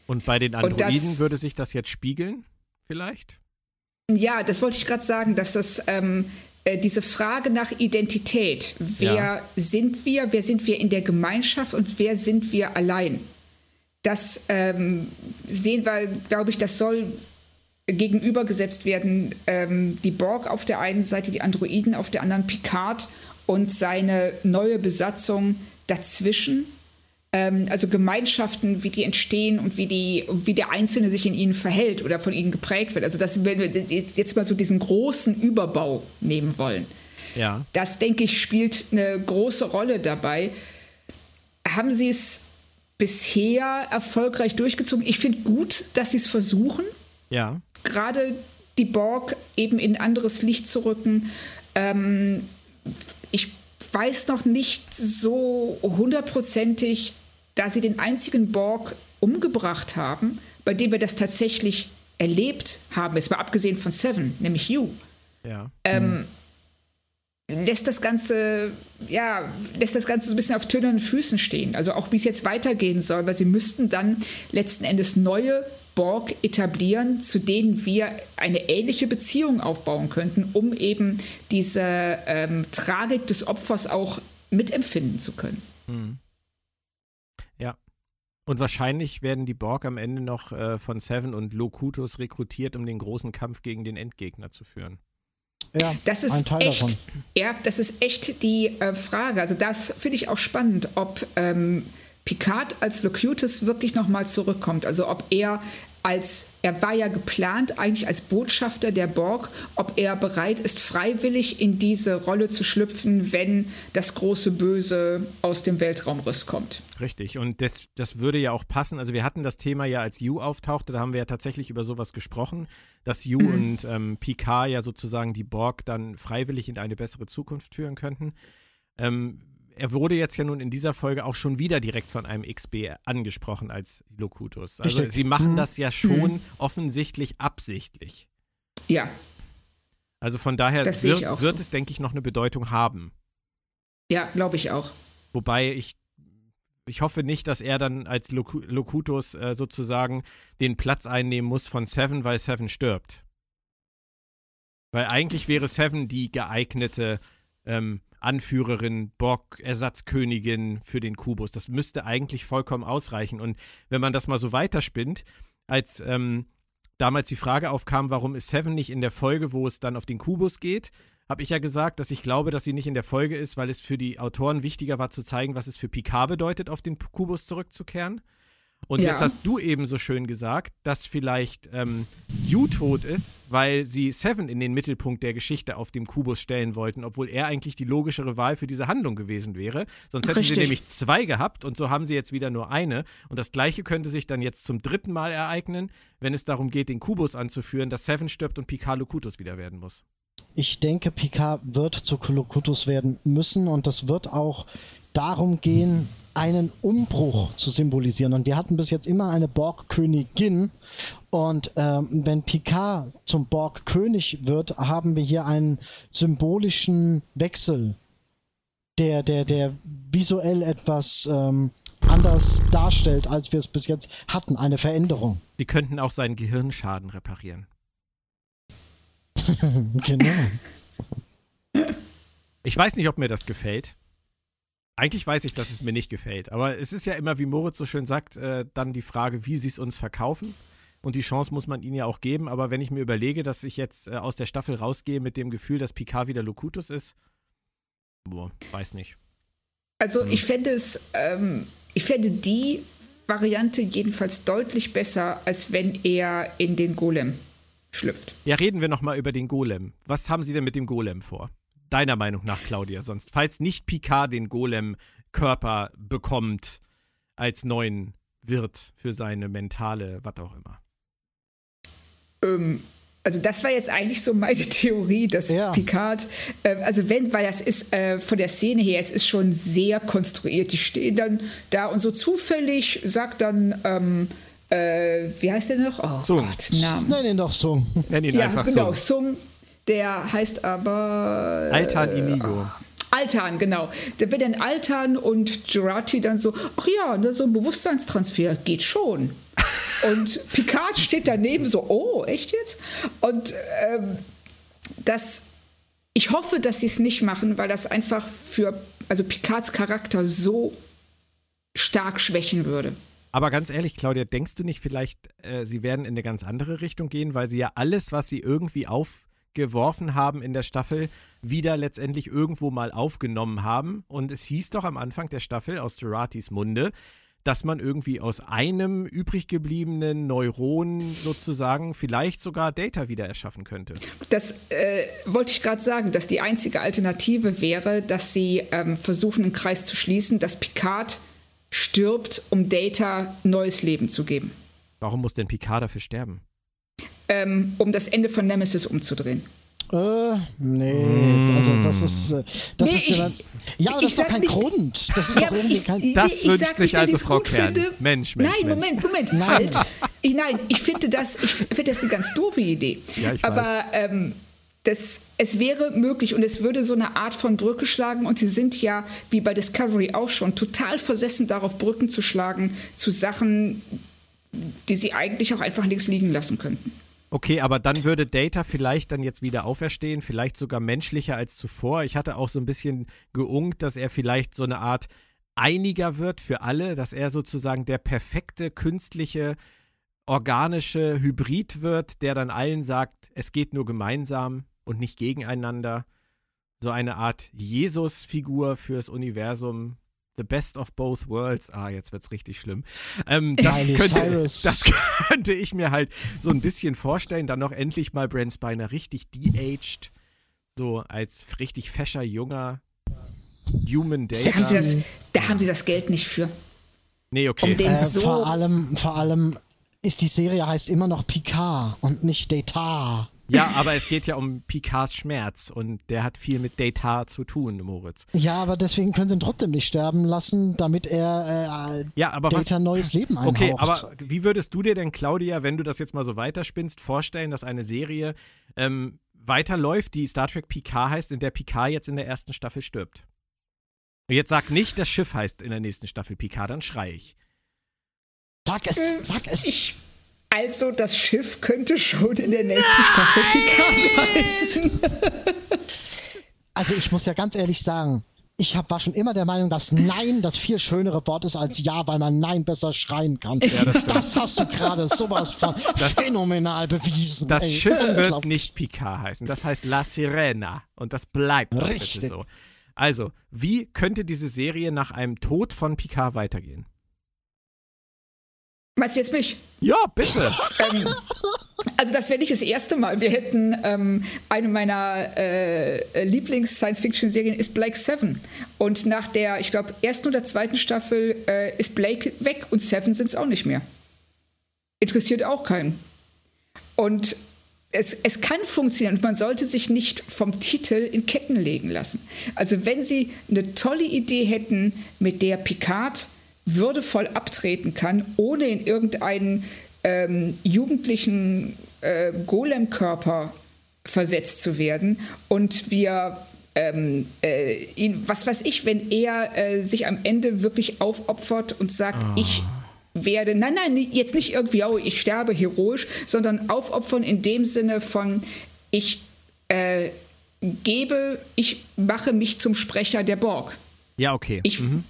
Und bei den Androiden das, würde sich das jetzt spiegeln, vielleicht? Ja, das wollte ich gerade sagen, dass das ähm, äh, diese Frage nach Identität, wer ja. sind wir, wer sind wir in der Gemeinschaft und wer sind wir allein, das ähm, sehen wir, glaube ich, das soll gegenübergesetzt werden, ähm, die Borg auf der einen Seite, die Androiden auf der anderen, Picard und seine neue Besatzung dazwischen ähm, also Gemeinschaften, wie die entstehen und wie, die, wie der Einzelne sich in ihnen verhält oder von ihnen geprägt wird. Also das, wenn wir jetzt mal so diesen großen Überbau nehmen wollen. Ja. Das, denke ich, spielt eine große Rolle dabei. Haben Sie es bisher erfolgreich durchgezogen? Ich finde gut, dass Sie es versuchen. Ja. Gerade die Borg eben in anderes Licht zu rücken. Ähm, ich weiß noch nicht so hundertprozentig, da sie den einzigen Borg umgebracht haben, bei dem wir das tatsächlich erlebt haben, jetzt mal abgesehen von Seven, nämlich You. Ja. Ähm, lässt das Ganze, ja, lässt das Ganze so ein bisschen auf tönernen Füßen stehen. Also auch wie es jetzt weitergehen soll, weil sie müssten dann letzten Endes neue Borg etablieren, zu denen wir eine ähnliche Beziehung aufbauen könnten, um eben diese ähm, Tragik des Opfers auch mitempfinden zu können. Hm. Und wahrscheinlich werden die Borg am Ende noch äh, von Seven und Locutus rekrutiert, um den großen Kampf gegen den Endgegner zu führen. Ja, das ist ein Teil echt, davon. Ja, das ist echt die äh, Frage. Also das finde ich auch spannend, ob ähm, Picard als Locutus wirklich nochmal zurückkommt. Also ob er als, er war ja geplant eigentlich als Botschafter der Borg, ob er bereit ist, freiwillig in diese Rolle zu schlüpfen, wenn das große Böse aus dem Weltraumriss kommt. Richtig, und das, das würde ja auch passen. Also wir hatten das Thema ja, als Yu auftauchte, da haben wir ja tatsächlich über sowas gesprochen, dass Yu mhm. und ähm, Picard ja sozusagen die Borg dann freiwillig in eine bessere Zukunft führen könnten. Ähm, er wurde jetzt ja nun in dieser Folge auch schon wieder direkt von einem XB angesprochen als Locutus. Also Richtig. sie machen mhm. das ja schon mhm. offensichtlich absichtlich. Ja. Also von daher wird, wird so. es, denke ich, noch eine Bedeutung haben. Ja, glaube ich auch. Wobei ich ich hoffe nicht, dass er dann als Locutus äh, sozusagen den Platz einnehmen muss von Seven, weil Seven stirbt. Weil eigentlich wäre Seven die geeignete ähm, Anführerin, Bock, Ersatzkönigin für den Kubus. Das müsste eigentlich vollkommen ausreichen. Und wenn man das mal so weiterspinnt, als ähm, damals die Frage aufkam, warum ist Seven nicht in der Folge, wo es dann auf den Kubus geht, habe ich ja gesagt, dass ich glaube, dass sie nicht in der Folge ist, weil es für die Autoren wichtiger war zu zeigen, was es für Picard bedeutet, auf den Kubus zurückzukehren. Und ja. jetzt hast du eben so schön gesagt, dass vielleicht ähm, Yu tot ist, weil sie Seven in den Mittelpunkt der Geschichte auf dem Kubus stellen wollten, obwohl er eigentlich die logischere Wahl für diese Handlung gewesen wäre. Sonst hätten Richtig. sie nämlich zwei gehabt und so haben sie jetzt wieder nur eine. Und das gleiche könnte sich dann jetzt zum dritten Mal ereignen, wenn es darum geht, den Kubus anzuführen, dass Seven stirbt und Picard Locutus wieder werden muss. Ich denke, Picard wird zu Locutus werden müssen und das wird auch darum gehen, einen Umbruch zu symbolisieren. Und wir hatten bis jetzt immer eine Borg-Königin. Und ähm, wenn Picard zum Borg-König wird, haben wir hier einen symbolischen Wechsel, der, der, der visuell etwas ähm, anders darstellt, als wir es bis jetzt hatten. Eine Veränderung. Sie könnten auch seinen Gehirnschaden reparieren. genau. Ich weiß nicht, ob mir das gefällt. Eigentlich weiß ich, dass es mir nicht gefällt. Aber es ist ja immer, wie Moritz so schön sagt, äh, dann die Frage, wie sie es uns verkaufen. Und die Chance muss man ihnen ja auch geben. Aber wenn ich mir überlege, dass ich jetzt äh, aus der Staffel rausgehe mit dem Gefühl, dass Picard wieder Locutus ist, boah, weiß nicht. Also hm. ich fände es, ähm, ich fände die Variante jedenfalls deutlich besser, als wenn er in den Golem schlüpft. Ja, reden wir nochmal über den Golem. Was haben Sie denn mit dem Golem vor? Deiner Meinung nach, Claudia, sonst, falls nicht Picard den Golem-Körper bekommt als neuen Wirt für seine mentale, was auch immer? Ähm, also das war jetzt eigentlich so meine Theorie, dass ja. Picard, äh, also wenn, weil das ist äh, von der Szene her, es ist schon sehr konstruiert. Die stehen dann da und so zufällig sagt dann, ähm, äh, wie heißt der noch? Oh Sung. Gott, Namen. Nenn ihn doch Sung. Nenn ihn ja, einfach genau, Sung. Sung der heißt aber. Altan Inigo. Äh, Altan, genau. Der wird dann Altan und Girati dann so, ach ja, ne, so ein Bewusstseinstransfer geht schon. und Picard steht daneben so, oh, echt jetzt? Und ähm, das, ich hoffe, dass sie es nicht machen, weil das einfach für, also Picards Charakter so stark schwächen würde. Aber ganz ehrlich, Claudia, denkst du nicht vielleicht, äh, sie werden in eine ganz andere Richtung gehen, weil sie ja alles, was sie irgendwie auf geworfen haben in der Staffel, wieder letztendlich irgendwo mal aufgenommen haben. Und es hieß doch am Anfang der Staffel aus Geratis Munde, dass man irgendwie aus einem übrig gebliebenen Neuron sozusagen vielleicht sogar Data wieder erschaffen könnte. Das äh, wollte ich gerade sagen, dass die einzige Alternative wäre, dass sie ähm, versuchen, einen Kreis zu schließen, dass Picard stirbt, um Data neues Leben zu geben. Warum muss denn Picard dafür sterben? Ähm, um das Ende von Nemesis umzudrehen. Äh, nee, mm. also das ist, äh, das nee, ist ja, ja, aber das ist doch kein nicht, Grund. Das ist ja, doch irgendwie ich, kein. Das wünscht sich nicht, also Frau Kern. Mensch, Mensch. Nein, Mensch. Moment, Moment, nein. halt. Ich, nein, ich finde das, ich finde das eine ganz doofe Idee. Ja, ich aber weiß. Ähm, das, es wäre möglich und es würde so eine Art von Brücke schlagen und sie sind ja, wie bei Discovery auch schon, total versessen darauf, Brücken zu schlagen zu Sachen, die sie eigentlich auch einfach links liegen lassen könnten. Okay, aber dann würde Data vielleicht dann jetzt wieder auferstehen, vielleicht sogar menschlicher als zuvor. Ich hatte auch so ein bisschen geungt, dass er vielleicht so eine Art einiger wird für alle, dass er sozusagen der perfekte künstliche organische Hybrid wird, der dann allen sagt, es geht nur gemeinsam und nicht gegeneinander. So eine Art Jesus-Figur fürs Universum, The Best of Both Worlds. Ah, jetzt wird's richtig schlimm. Ähm, das, könnte, das, könnte, ich mir halt so ein bisschen vorstellen. Dann noch endlich mal Brent Spiner richtig de-aged. So als richtig fescher, junger Human Data. Da haben, sie das, da haben sie das Geld nicht für. Nee, okay. Um äh, so vor, allem, vor allem ist die Serie heißt immer noch Picard und nicht Data. Ja, aber es geht ja um Picards Schmerz und der hat viel mit Data zu tun, Moritz. Ja, aber deswegen können sie ihn trotzdem nicht sterben lassen, damit er äh, ja, aber Data was, neues Leben einhaucht. Okay, aber wie würdest du dir denn, Claudia, wenn du das jetzt mal so weiterspinnst, vorstellen, dass eine Serie ähm, weiterläuft, die Star Trek Picard heißt, in der Picard jetzt in der ersten Staffel stirbt? Jetzt sag nicht, das Schiff heißt in der nächsten Staffel Picard, dann schrei ich. Sag es, äh, sag es. Ich, also, das Schiff könnte schon in der nächsten Staffel Picard heißen. Also, ich muss ja ganz ehrlich sagen, ich hab, war schon immer der Meinung, dass Nein das viel schönere Wort ist als Ja, weil man Nein besser schreien kann. Ja, das, das, hast du gerade sowas von das, phänomenal bewiesen. Das ey. Schiff wird nicht Picard heißen, das heißt La Sirena und das bleibt Richtig. so. Also, wie könnte diese Serie nach einem Tod von Picard weitergehen? Meinst du jetzt mich? Ja, bitte. ähm, also das wäre nicht das erste Mal. Wir hätten ähm, eine meiner äh, Lieblings-Science-Fiction-Serien ist Blake Seven. Und nach der, ich glaube, ersten oder zweiten Staffel äh, ist Blake weg und Seven sind es auch nicht mehr. Interessiert auch keinen. Und es, es kann funktionieren und man sollte sich nicht vom Titel in Ketten legen lassen. Also wenn Sie eine tolle Idee hätten, mit der Picard würdevoll abtreten kann, ohne in irgendeinen ähm, jugendlichen äh, Golem-Körper versetzt zu werden und wir ähm, äh, ihn, was weiß ich, wenn er äh, sich am Ende wirklich aufopfert und sagt, oh. ich werde, nein, nein, jetzt nicht irgendwie, oh, ich sterbe heroisch, sondern aufopfern in dem Sinne von, ich äh, gebe, ich mache mich zum Sprecher der Borg. Ja, okay. Ich, mhm.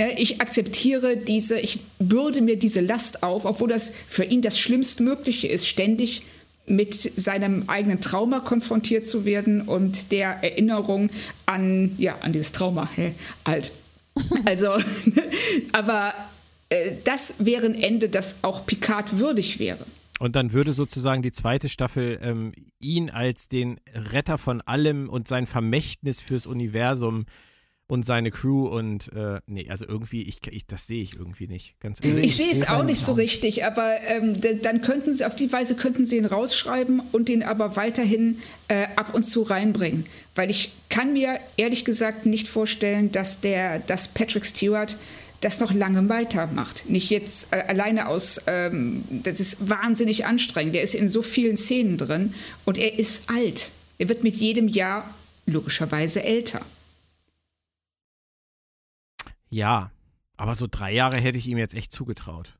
Äh, ich akzeptiere diese, ich bürde mir diese Last auf, obwohl das für ihn das Schlimmstmögliche ist, ständig mit seinem eigenen Trauma konfrontiert zu werden und der Erinnerung an, ja, an dieses Trauma, hä, alt. Also, aber äh, das wäre ein Ende, das auch Picard würdig wäre. Und dann würde sozusagen die zweite Staffel ähm, ihn als den Retter von allem und sein Vermächtnis fürs Universum und seine Crew und äh, nee, also irgendwie, ich, ich das sehe ich irgendwie nicht. Ganz ehrlich. Ich, ich sehe es auch nicht so richtig, aber ähm, dann könnten sie, auf die Weise könnten sie ihn rausschreiben und ihn aber weiterhin äh, ab und zu reinbringen. Weil ich kann mir ehrlich gesagt nicht vorstellen, dass der, dass Patrick Stewart das noch lange weitermacht. Nicht jetzt äh, alleine aus, ähm, das ist wahnsinnig anstrengend. Der ist in so vielen Szenen drin und er ist alt. Er wird mit jedem Jahr logischerweise älter. Ja, aber so drei Jahre hätte ich ihm jetzt echt zugetraut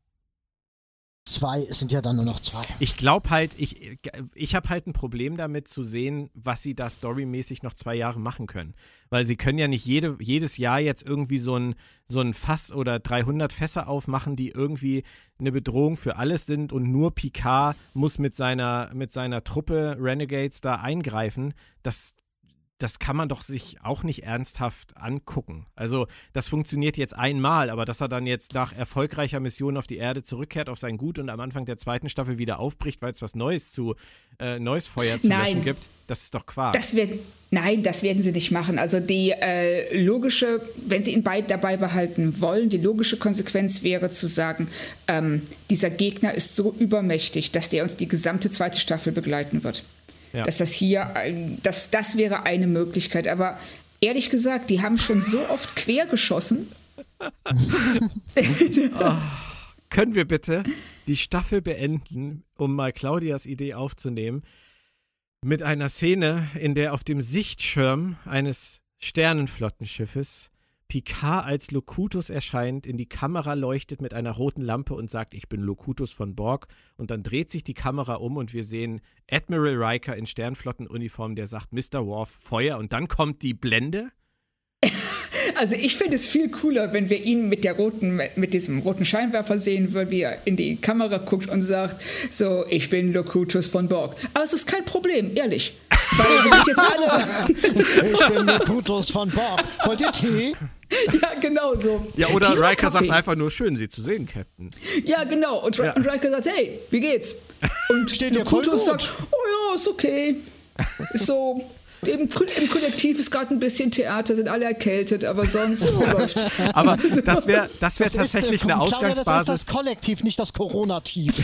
zwei, sind ja dann nur noch zwei. Ich glaube halt, ich, ich habe halt ein Problem damit zu sehen, was sie da storymäßig noch zwei Jahre machen können. Weil sie können ja nicht jede, jedes Jahr jetzt irgendwie so ein, so ein Fass oder 300 Fässer aufmachen, die irgendwie eine Bedrohung für alles sind und nur Picard muss mit seiner, mit seiner Truppe Renegades da eingreifen. Das, das kann man doch sich auch nicht ernsthaft angucken. Also, das funktioniert jetzt einmal, aber dass er dann jetzt nach erfolgreicher Mission auf die Erde zurückkehrt, auf sein Gut und am Anfang der zweiten Staffel wieder aufbricht, weil es was Neues zu, äh, neues Feuer zu nein, löschen gibt, das ist doch Quark. Das wird, nein, das werden sie nicht machen. Also, die äh, logische, wenn sie ihn bei, dabei behalten wollen, die logische Konsequenz wäre zu sagen, ähm, dieser Gegner ist so übermächtig, dass der uns die gesamte zweite Staffel begleiten wird. Ja. Dass das hier, das, das wäre eine Möglichkeit. Aber ehrlich gesagt, die haben schon so oft quer geschossen. oh, können wir bitte die Staffel beenden, um mal Claudias Idee aufzunehmen, mit einer Szene, in der auf dem Sichtschirm eines Sternenflottenschiffes Picard als Locutus erscheint, in die Kamera leuchtet mit einer roten Lampe und sagt, ich bin Locutus von Borg. Und dann dreht sich die Kamera um und wir sehen Admiral Riker in Sternflottenuniform, der sagt, Mr. Worf, Feuer. Und dann kommt die Blende. Also ich finde es viel cooler, wenn wir ihn mit der roten, mit diesem roten Scheinwerfer sehen würden, wie er in die Kamera guckt und sagt, so, ich bin Locutus von Borg. Aber es ist kein Problem, ehrlich. Weil wir sind jetzt alle. ich bin Locutus von Borg. Wollt ihr Tee? Ja, genau so. Ja, oder Tee Riker sagt einfach nur schön, Sie zu sehen, Captain. Ja, genau. Und, ja. und Riker sagt, hey, wie geht's? Und Steht Locutus sagt, oh ja, ist okay. Ist so, im, Im Kollektiv ist gerade ein bisschen Theater, sind alle erkältet, aber sonst oh, läuft. Aber das wäre das wär das tatsächlich ist, eine Ausgangsbasis. das ist das Kollektiv, nicht das Corona-Tief.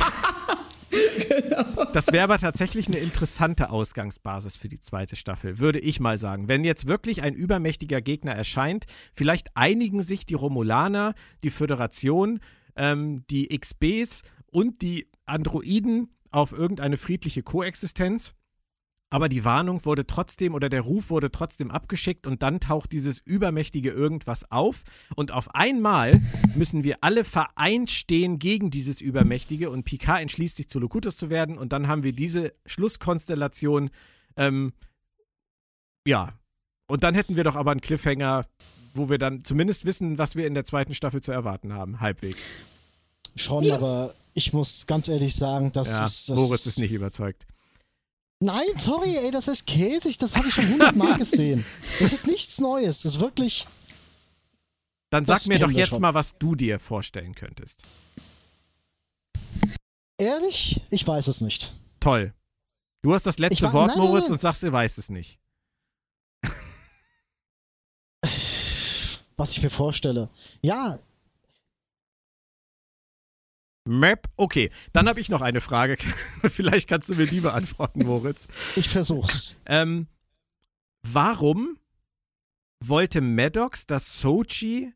Das wäre aber tatsächlich eine interessante Ausgangsbasis für die zweite Staffel, würde ich mal sagen. Wenn jetzt wirklich ein übermächtiger Gegner erscheint, vielleicht einigen sich die Romulaner, die Föderation, ähm, die XBs und die Androiden auf irgendeine friedliche Koexistenz aber die Warnung wurde trotzdem oder der Ruf wurde trotzdem abgeschickt und dann taucht dieses übermächtige irgendwas auf und auf einmal müssen wir alle vereint stehen gegen dieses übermächtige und Picard entschließt sich zu Locutus zu werden und dann haben wir diese Schlusskonstellation ähm, ja und dann hätten wir doch aber einen Cliffhanger, wo wir dann zumindest wissen, was wir in der zweiten Staffel zu erwarten haben, halbwegs. Schon, ja. aber ich muss ganz ehrlich sagen, dass ja, ist, das Moritz ist nicht überzeugt. Nein, sorry, ey, das ist käsig, das habe ich schon hundertmal gesehen. Das ist nichts Neues, das ist wirklich. Dann sag mir doch jetzt schon. mal, was du dir vorstellen könntest. Ehrlich? Ich weiß es nicht. Toll. Du hast das letzte war, Wort, nein, Moritz, nein, nein. und sagst, du weißt es nicht. Was ich mir vorstelle. Ja, Map. Okay, dann habe ich noch eine Frage. Vielleicht kannst du mir die beantworten, Moritz. Ich versuch's. Ähm, warum wollte Maddox, dass Sochi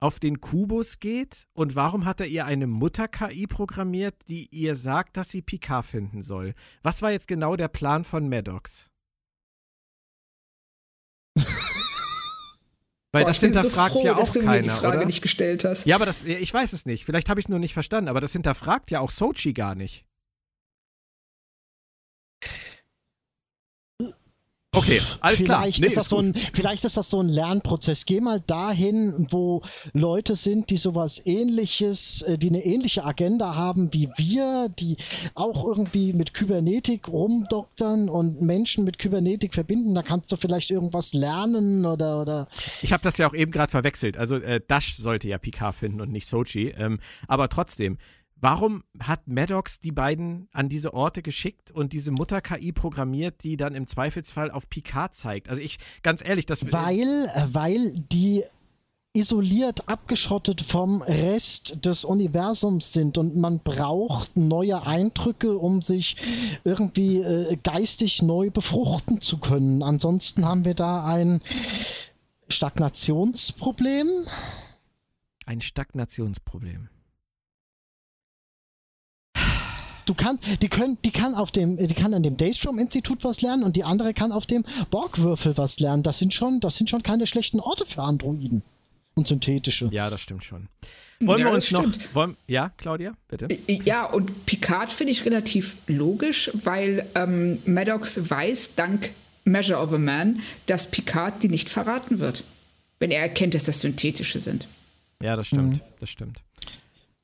auf den Kubus geht? Und warum hat er ihr eine Mutter-KI programmiert, die ihr sagt, dass sie Picard finden soll? Was war jetzt genau der Plan von Maddox? Weil Boah, das hinterfragt so froh, ja auch dass du keiner, mir die Frage oder? nicht gestellt hast. Ja, aber das, ich weiß es nicht. Vielleicht habe ich es nur nicht verstanden, aber das hinterfragt ja auch Sochi gar nicht. Okay, alles vielleicht klar. Nee, ist das ist so ein, vielleicht ist das so ein Lernprozess. Geh mal dahin, wo Leute sind, die sowas ähnliches, äh, die eine ähnliche Agenda haben wie wir, die auch irgendwie mit Kybernetik rumdoktern und Menschen mit Kybernetik verbinden. Da kannst du vielleicht irgendwas lernen oder. oder ich habe das ja auch eben gerade verwechselt. Also äh, Dash sollte ja Picard finden und nicht Sochi. Ähm, aber trotzdem, Warum hat Maddox die beiden an diese Orte geschickt und diese Mutter-KI programmiert, die dann im Zweifelsfall auf Picard zeigt? Also ich, ganz ehrlich, das... Weil, äh, weil die isoliert, abgeschottet vom Rest des Universums sind und man braucht neue Eindrücke, um sich irgendwie äh, geistig neu befruchten zu können. Ansonsten haben wir da ein Stagnationsproblem. Ein Stagnationsproblem. Du kannst, die können, die kann auf dem, die kann an dem Daystrom-Institut was lernen und die andere kann auf dem Borgwürfel was lernen. Das sind schon, das sind schon keine schlechten Orte für Androiden und synthetische. Ja, das stimmt schon. Wollen ja, wir uns noch. Wollen, ja, Claudia, bitte. Ja, und Picard finde ich relativ logisch, weil ähm, Maddox weiß, dank Measure of a Man, dass Picard die nicht verraten wird. Wenn er erkennt, dass das synthetische sind. Ja, das stimmt. Mhm. Das stimmt.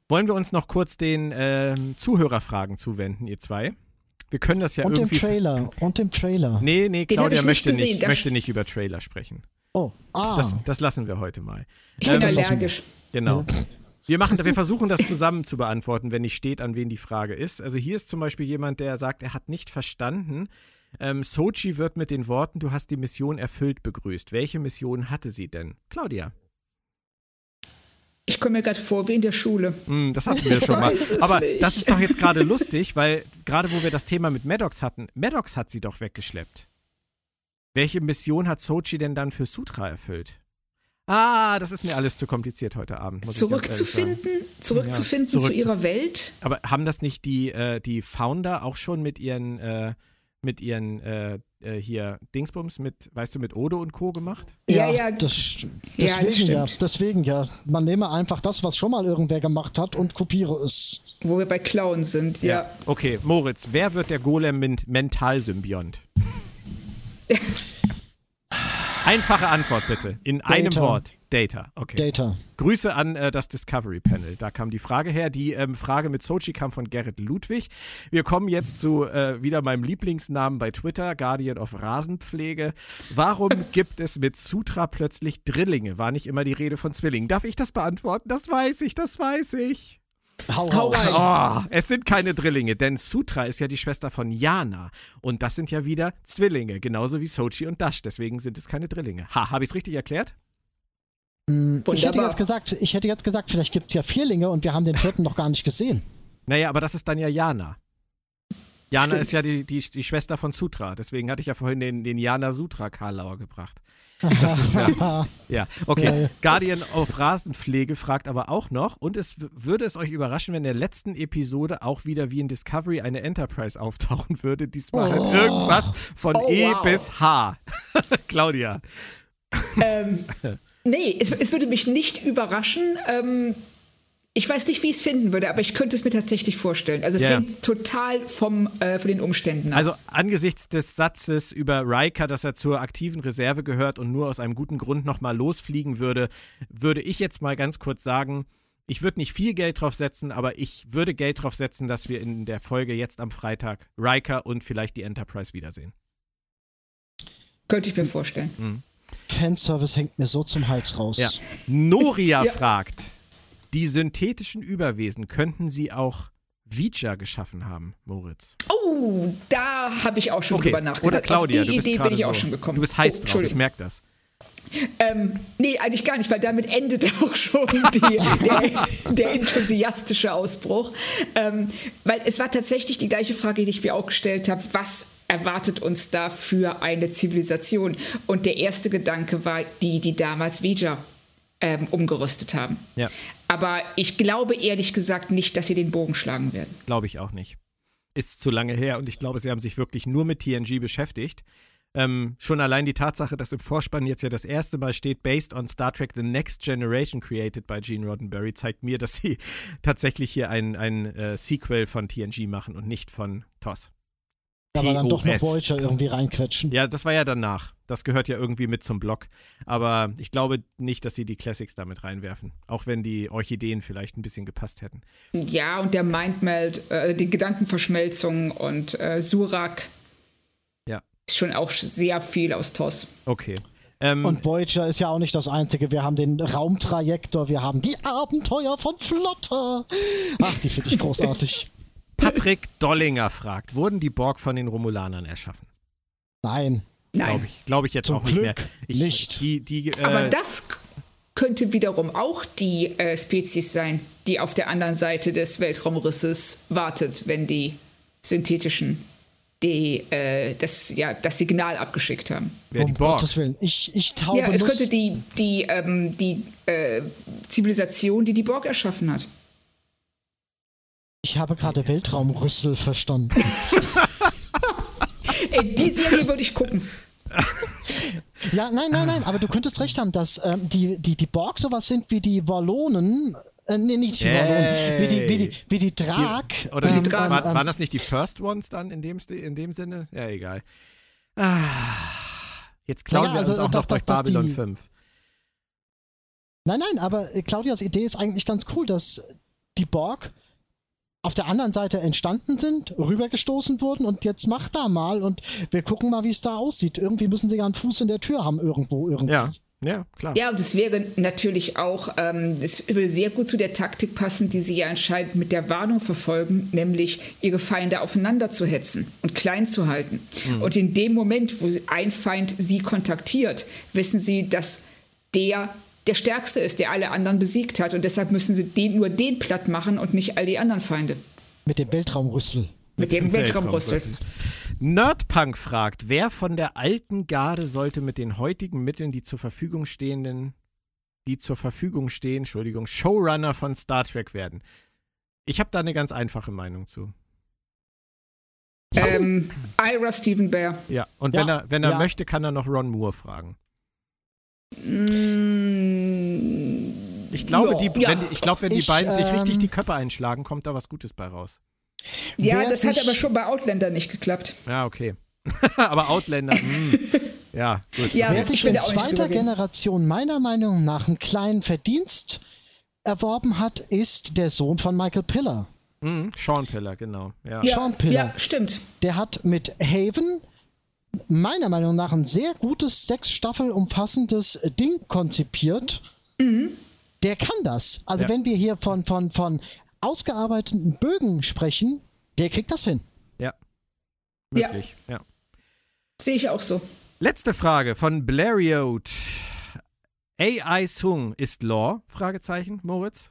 Wollen wir uns noch kurz den äh, Zuhörerfragen zuwenden, ihr zwei? Wir können das ja und irgendwie. Und dem Trailer. Und dem Trailer. Nee, nee, Claudia möchte, nicht, nicht möchte nicht über Trailer sprechen. Oh, ah. Das, das lassen wir heute mal. Ich bin ähm, allergisch. Genau. Wir, machen, wir versuchen das zusammen zu beantworten, wenn nicht steht, an wen die Frage ist. Also hier ist zum Beispiel jemand, der sagt, er hat nicht verstanden. Ähm, Sochi wird mit den Worten, du hast die Mission erfüllt, begrüßt. Welche Mission hatte sie denn? Claudia. Ich komme mir gerade vor wie in der Schule. Mm, das hatten wir schon mal. Aber nicht. das ist doch jetzt gerade lustig, weil gerade wo wir das Thema mit Maddox hatten, Maddox hat sie doch weggeschleppt. Welche Mission hat Sochi denn dann für Sutra erfüllt? Ah, das ist mir alles zu kompliziert heute Abend. Zurückzufinden, zurückzufinden ja, zurück zu ihrer Welt. Aber haben das nicht die, äh, die Founder auch schon mit ihren, äh, mit ihren äh, äh, hier Dingsbums mit, weißt du, mit Odo und Co. gemacht? Ja, ja, das, deswegen ja, das ja, deswegen ja. Man nehme einfach das, was schon mal irgendwer gemacht hat und kopiere es. Wo wir bei Clown sind, ja. ja. Okay, Moritz, wer wird der Golem-Mental-Symbiont? Einfache Antwort bitte, in Data. einem Wort. Data, okay. Data. Grüße an äh, das Discovery Panel. Da kam die Frage her. Die ähm, Frage mit Sochi kam von Gerrit Ludwig. Wir kommen jetzt zu äh, wieder meinem Lieblingsnamen bei Twitter, Guardian of Rasenpflege. Warum gibt es mit Sutra plötzlich Drillinge? War nicht immer die Rede von Zwillingen. Darf ich das beantworten? Das weiß ich, das weiß ich. Hau, hau rein. Oh, es sind keine Drillinge, denn Sutra ist ja die Schwester von Yana. Und das sind ja wieder Zwillinge, genauso wie Sochi und Dash. Deswegen sind es keine Drillinge. Ha, habe ich es richtig erklärt? Hm, ich hätte jetzt gesagt, ich hätte jetzt gesagt, vielleicht gibt es ja Vierlinge und wir haben den vierten noch gar nicht gesehen. Naja, aber das ist dann ja Jana. Jana Stimmt. ist ja die, die, die Schwester von Sutra. Deswegen hatte ich ja vorhin den, den Jana Sutra Karlauer gebracht. Das ist ja, ja, okay. Ja, ja. Guardian of Rasenpflege fragt aber auch noch, und es würde es euch überraschen, wenn in der letzten Episode auch wieder wie in Discovery eine Enterprise auftauchen würde. Diesmal oh. halt irgendwas von oh, E wow. bis H. Claudia. Ähm, nee, es, es, würde mich nicht überraschen. Ähm, ich weiß nicht, wie ich es finden würde, aber ich könnte es mir tatsächlich vorstellen. Also es ja. hängt total vom, äh, von den Umständen ab. Also angesichts des Satzes über Riker, dass er zur aktiven Reserve gehört und nur aus einem guten Grund nochmal losfliegen würde, würde ich jetzt mal ganz kurz sagen, ich würde nicht viel Geld drauf setzen, aber ich würde Geld drauf setzen, dass wir in der Folge jetzt am Freitag Riker und vielleicht die Enterprise wiedersehen. Könnte ich mir vorstellen. Mhm. Fanservice hängt mir so zum Hals raus. Ja. Noria ja. fragt. Die synthetischen Überwesen könnten sie auch Vija geschaffen haben, Moritz. Oh, da habe ich auch schon okay. drüber nachgedacht. Oder Claudia, Auf die Idee bin ich auch schon gekommen. Du bist heiß oh, drauf, ich merke das. Ähm, nee, eigentlich gar nicht, weil damit endet auch schon die, der, der, enthusiastische Ausbruch. Ähm, weil es war tatsächlich die gleiche Frage, die ich mir auch gestellt habe. Was erwartet uns da für eine Zivilisation? Und der erste Gedanke war die, die damals Vija ähm, umgerüstet haben. Ja. Aber ich glaube ehrlich gesagt nicht, dass sie den Bogen schlagen werden. Glaube ich auch nicht. Ist zu lange her und ich glaube, sie haben sich wirklich nur mit TNG beschäftigt. Ähm, schon allein die Tatsache, dass im Vorspann jetzt ja das erste Mal steht, based on Star Trek The Next Generation created by Gene Roddenberry, zeigt mir, dass sie tatsächlich hier ein, ein äh, Sequel von TNG machen und nicht von TOS. Aber dann doch noch Voyager irgendwie reinquetschen. Ja, das war ja danach. Das gehört ja irgendwie mit zum Block. Aber ich glaube nicht, dass sie die Classics damit reinwerfen. Auch wenn die Orchideen vielleicht ein bisschen gepasst hätten. Ja, und der Mindmeld, äh, die Gedankenverschmelzung und äh, Surak. Ja. Ist schon auch sehr viel aus TOS. Okay. Ähm, und Voyager ist ja auch nicht das Einzige. Wir haben den Raumtrajektor, wir haben die Abenteuer von Flotter. Ach, die finde ich großartig. Patrick Dollinger fragt, wurden die Borg von den Romulanern erschaffen? Nein. Nein. Glaube ich, glaub ich jetzt Zum auch nicht Glück mehr. Ich, nicht. Die, die, äh, Aber das könnte wiederum auch die äh, Spezies sein, die auf der anderen Seite des Weltraumrisses wartet, wenn die synthetischen die, äh, das, ja, das Signal abgeschickt haben. Wer um Gottes Willen. Ich, ich taube Ja, es könnte die, die, ähm, die äh, Zivilisation, die die Borg erschaffen hat. Ich habe gerade Weltraumrüssel verstanden. Ey, die Serie würde ich gucken. Ja, nein, nein, nein, aber du könntest recht haben, dass ähm, die, die, die Borg sowas sind wie die Wallonen. Äh, nee, nicht die Wallonen, wie die, wie die, wie die Drag. Die, oder ähm, die Drag. War, ähm, waren das nicht die First Ones dann in dem, in dem Sinne? Ja, egal. Ah, jetzt klauen ja, wir also, uns auch das, noch durch Babylon die, 5. Nein, nein, aber Claudias Idee ist eigentlich ganz cool, dass die Borg auf der anderen Seite entstanden sind, rübergestoßen wurden und jetzt macht da mal und wir gucken mal, wie es da aussieht. Irgendwie müssen sie ja einen Fuß in der Tür haben, irgendwo, irgendwie. Ja. Ja, klar. Ja, und es wäre natürlich auch, ähm, es würde sehr gut zu der Taktik passen, die sie ja anscheinend mit der Warnung verfolgen, nämlich ihre Feinde aufeinander zu hetzen und klein zu halten. Mhm. Und in dem Moment, wo ein Feind sie kontaktiert, wissen sie, dass der der Stärkste ist, der alle anderen besiegt hat. Und deshalb müssen sie den, nur den platt machen und nicht all die anderen Feinde. Mit dem Weltraumrüssel. Mit dem Weltraumrüssel. Nerdpunk fragt, wer von der alten Garde sollte mit den heutigen Mitteln die zur Verfügung stehenden, die zur Verfügung stehen, Entschuldigung, Showrunner von Star Trek werden? Ich habe da eine ganz einfache Meinung zu. Ähm, Ira Stephen Bear. Ja, und ja, wenn er, wenn er ja. möchte, kann er noch Ron Moore fragen. Mm, ich glaube, ja, die, ja. wenn, ich glaub, wenn die beiden sich richtig ähm, die Köpfe einschlagen, kommt da was Gutes bei raus. Ja, Wer das hat aber schon bei Outlander nicht geklappt. Ja, okay. aber Outlander, mh. Hm. ja, gut. Ja, Wer sich in zweiter Generation meiner Meinung nach einen kleinen Verdienst erworben hat, ist der Sohn von Michael Piller. Mhm, Sean Piller, genau. Ja. ja Sean Piller. Ja, stimmt. Der hat mit Haven meiner Meinung nach ein sehr gutes, sechs Staffel umfassendes Ding konzipiert. Mhm. Der kann das. Also ja. wenn wir hier von, von, von ausgearbeiteten Bögen sprechen, der kriegt das hin. Ja. Wirklich, ja. ja. Sehe ich auch so. Letzte Frage von Blariot. AI Sung ist Law? Fragezeichen, Moritz?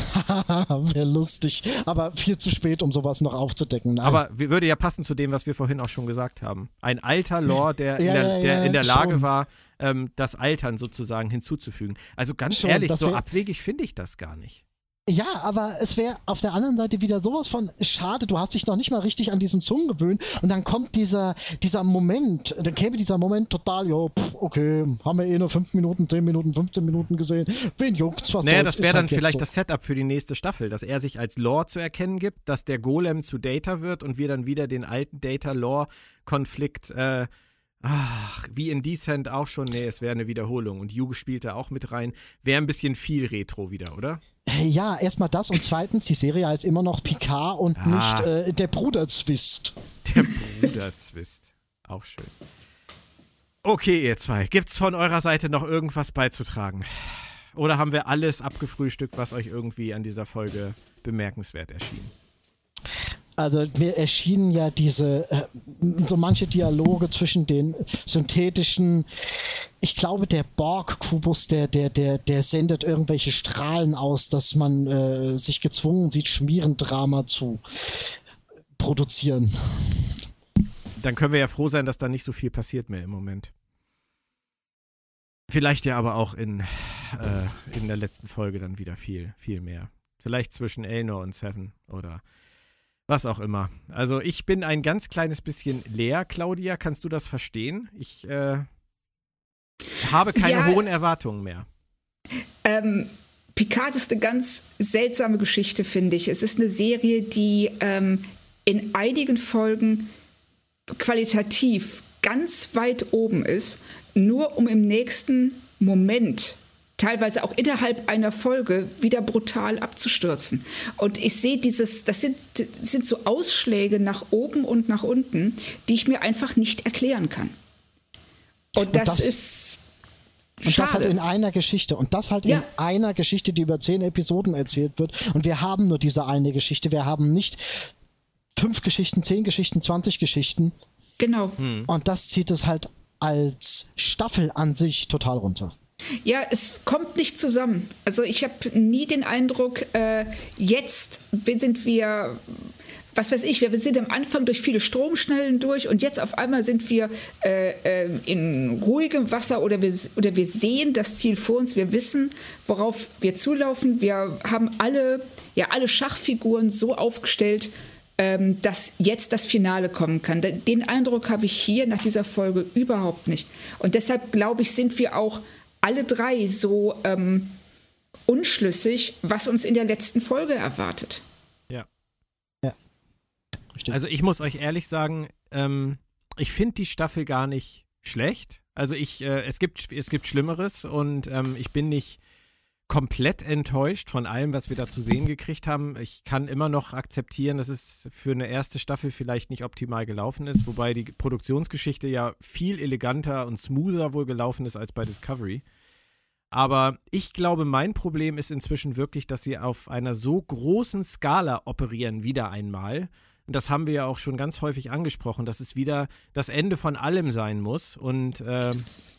Wäre lustig, aber viel zu spät, um sowas noch aufzudecken. Nein. Aber würde ja passen zu dem, was wir vorhin auch schon gesagt haben. Ein alter Lore, der, ja, in, der, der in der Lage schon. war, ähm, das Altern sozusagen hinzuzufügen. Also ganz schon, ehrlich, so abwegig finde ich das gar nicht. Ja, aber es wäre auf der anderen Seite wieder sowas von schade, du hast dich noch nicht mal richtig an diesen Song gewöhnt und dann kommt dieser, dieser Moment, dann käme dieser Moment total, ja, okay, haben wir eh nur 5 Minuten, 10 Minuten, 15 Minuten gesehen, wen juckt's, was Naja, das wäre dann halt vielleicht so. das Setup für die nächste Staffel, dass er sich als Lore zu erkennen gibt, dass der Golem zu Data wird und wir dann wieder den alten Data-Lore-Konflikt äh, Ach, wie in Descent auch schon. Nee, es wäre eine Wiederholung. Und Juge spielt da auch mit rein. Wäre ein bisschen viel Retro wieder, oder? Äh, ja, erstmal das und zweitens, die Serie heißt immer noch Picard und ah. nicht äh, der Bruderzwist. Der Bruderzwist. Auch schön. Okay, ihr zwei. Gibt's von eurer Seite noch irgendwas beizutragen? Oder haben wir alles abgefrühstückt, was euch irgendwie an dieser Folge bemerkenswert erschien? Also mir erschienen ja diese, äh, so manche Dialoge zwischen den synthetischen, ich glaube der Borg-Kubus, der, der, der, der sendet irgendwelche Strahlen aus, dass man äh, sich gezwungen sieht, Schmierendrama zu produzieren. Dann können wir ja froh sein, dass da nicht so viel passiert mehr im Moment. Vielleicht ja aber auch in, äh, in der letzten Folge dann wieder viel, viel mehr. Vielleicht zwischen Elnor und Seven oder was auch immer. Also ich bin ein ganz kleines bisschen leer, Claudia. Kannst du das verstehen? Ich äh, habe keine ja, hohen Erwartungen mehr. Ähm, Picard ist eine ganz seltsame Geschichte, finde ich. Es ist eine Serie, die ähm, in einigen Folgen qualitativ ganz weit oben ist, nur um im nächsten Moment teilweise auch innerhalb einer Folge wieder brutal abzustürzen. Und ich sehe dieses, das sind, das sind so Ausschläge nach oben und nach unten, die ich mir einfach nicht erklären kann. Und das, und das ist. Und Schade. das halt in einer Geschichte. Und das halt ja. in einer Geschichte, die über zehn Episoden erzählt wird. Und wir haben nur diese eine Geschichte. Wir haben nicht fünf Geschichten, zehn Geschichten, zwanzig Geschichten. Genau. Hm. Und das zieht es halt als Staffel an sich total runter. Ja, es kommt nicht zusammen. Also ich habe nie den Eindruck, äh, jetzt sind wir, was weiß ich, wir sind am Anfang durch viele Stromschnellen durch und jetzt auf einmal sind wir äh, äh, in ruhigem Wasser oder wir, oder wir sehen das Ziel vor uns, wir wissen, worauf wir zulaufen. Wir haben alle, ja, alle Schachfiguren so aufgestellt, ähm, dass jetzt das Finale kommen kann. Den Eindruck habe ich hier nach dieser Folge überhaupt nicht. Und deshalb glaube ich, sind wir auch alle drei so ähm, unschlüssig, was uns in der letzten Folge erwartet. Richtig. Also ich muss euch ehrlich sagen, ähm, ich finde die Staffel gar nicht schlecht. Also ich, äh, es gibt, es gibt Schlimmeres und ähm, ich bin nicht komplett enttäuscht von allem, was wir da zu sehen gekriegt haben. Ich kann immer noch akzeptieren, dass es für eine erste Staffel vielleicht nicht optimal gelaufen ist, wobei die Produktionsgeschichte ja viel eleganter und smoother wohl gelaufen ist als bei Discovery. Aber ich glaube, mein Problem ist inzwischen wirklich, dass sie auf einer so großen Skala operieren, wieder einmal. Und das haben wir ja auch schon ganz häufig angesprochen, dass es wieder das Ende von allem sein muss. Und äh,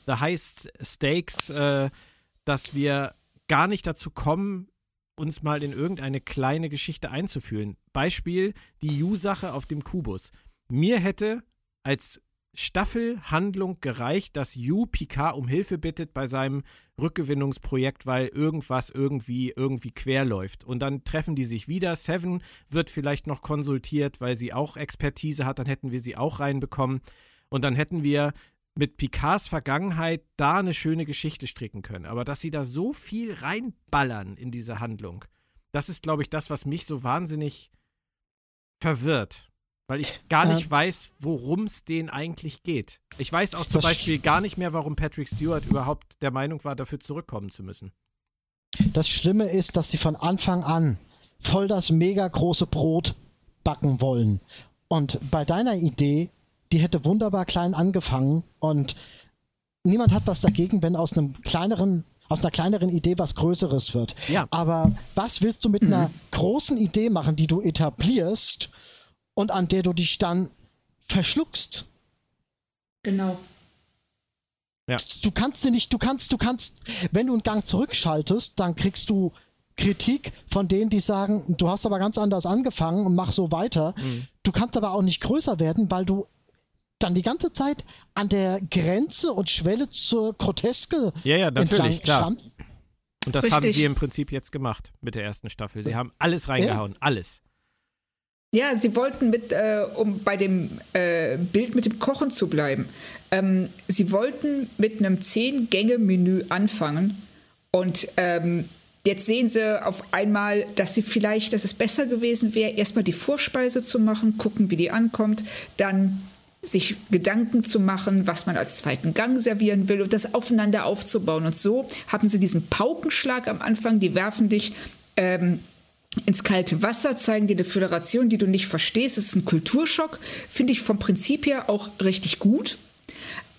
da heißt Stakes, äh, dass wir gar nicht dazu kommen, uns mal in irgendeine kleine Geschichte einzufühlen. Beispiel die Yu-Sache auf dem Kubus. Mir hätte als Staffelhandlung gereicht, dass Yu Picard um Hilfe bittet bei seinem Rückgewinnungsprojekt, weil irgendwas irgendwie irgendwie quer läuft. Und dann treffen die sich wieder. Seven wird vielleicht noch konsultiert, weil sie auch Expertise hat. Dann hätten wir sie auch reinbekommen. Und dann hätten wir mit Picards Vergangenheit da eine schöne Geschichte stricken können. Aber dass sie da so viel reinballern in diese Handlung, das ist, glaube ich, das, was mich so wahnsinnig verwirrt. Weil ich gar nicht äh, weiß, worum es denen eigentlich geht. Ich weiß auch zum Beispiel gar nicht mehr, warum Patrick Stewart überhaupt der Meinung war, dafür zurückkommen zu müssen. Das Schlimme ist, dass sie von Anfang an voll das mega große Brot backen wollen. Und bei deiner Idee die hätte wunderbar klein angefangen und niemand hat was dagegen, wenn aus einem kleineren aus einer kleineren Idee was Größeres wird. Ja. Aber was willst du mit mhm. einer großen Idee machen, die du etablierst und an der du dich dann verschluckst? Genau. Ja. Du kannst sie nicht, du kannst, du kannst, wenn du einen Gang zurückschaltest, dann kriegst du Kritik von denen, die sagen, du hast aber ganz anders angefangen und mach so weiter. Mhm. Du kannst aber auch nicht größer werden, weil du dann die ganze Zeit an der Grenze und Schwelle zur Groteske ja, ja, natürlich, klar. Stand. Und das Richtig. haben sie im Prinzip jetzt gemacht mit der ersten Staffel. Sie haben alles reingehauen, ja. alles. Ja, sie wollten mit, äh, um bei dem äh, Bild mit dem Kochen zu bleiben, ähm, sie wollten mit einem Zehn-Gänge-Menü anfangen und ähm, jetzt sehen sie auf einmal, dass sie vielleicht, dass es besser gewesen wäre, erstmal die Vorspeise zu machen, gucken, wie die ankommt, dann sich Gedanken zu machen, was man als zweiten Gang servieren will und das aufeinander aufzubauen. Und so haben sie diesen Paukenschlag am Anfang, die werfen dich ähm, ins kalte Wasser, zeigen dir eine Föderation, die du nicht verstehst. Es ist ein Kulturschock, finde ich vom Prinzip her auch richtig gut.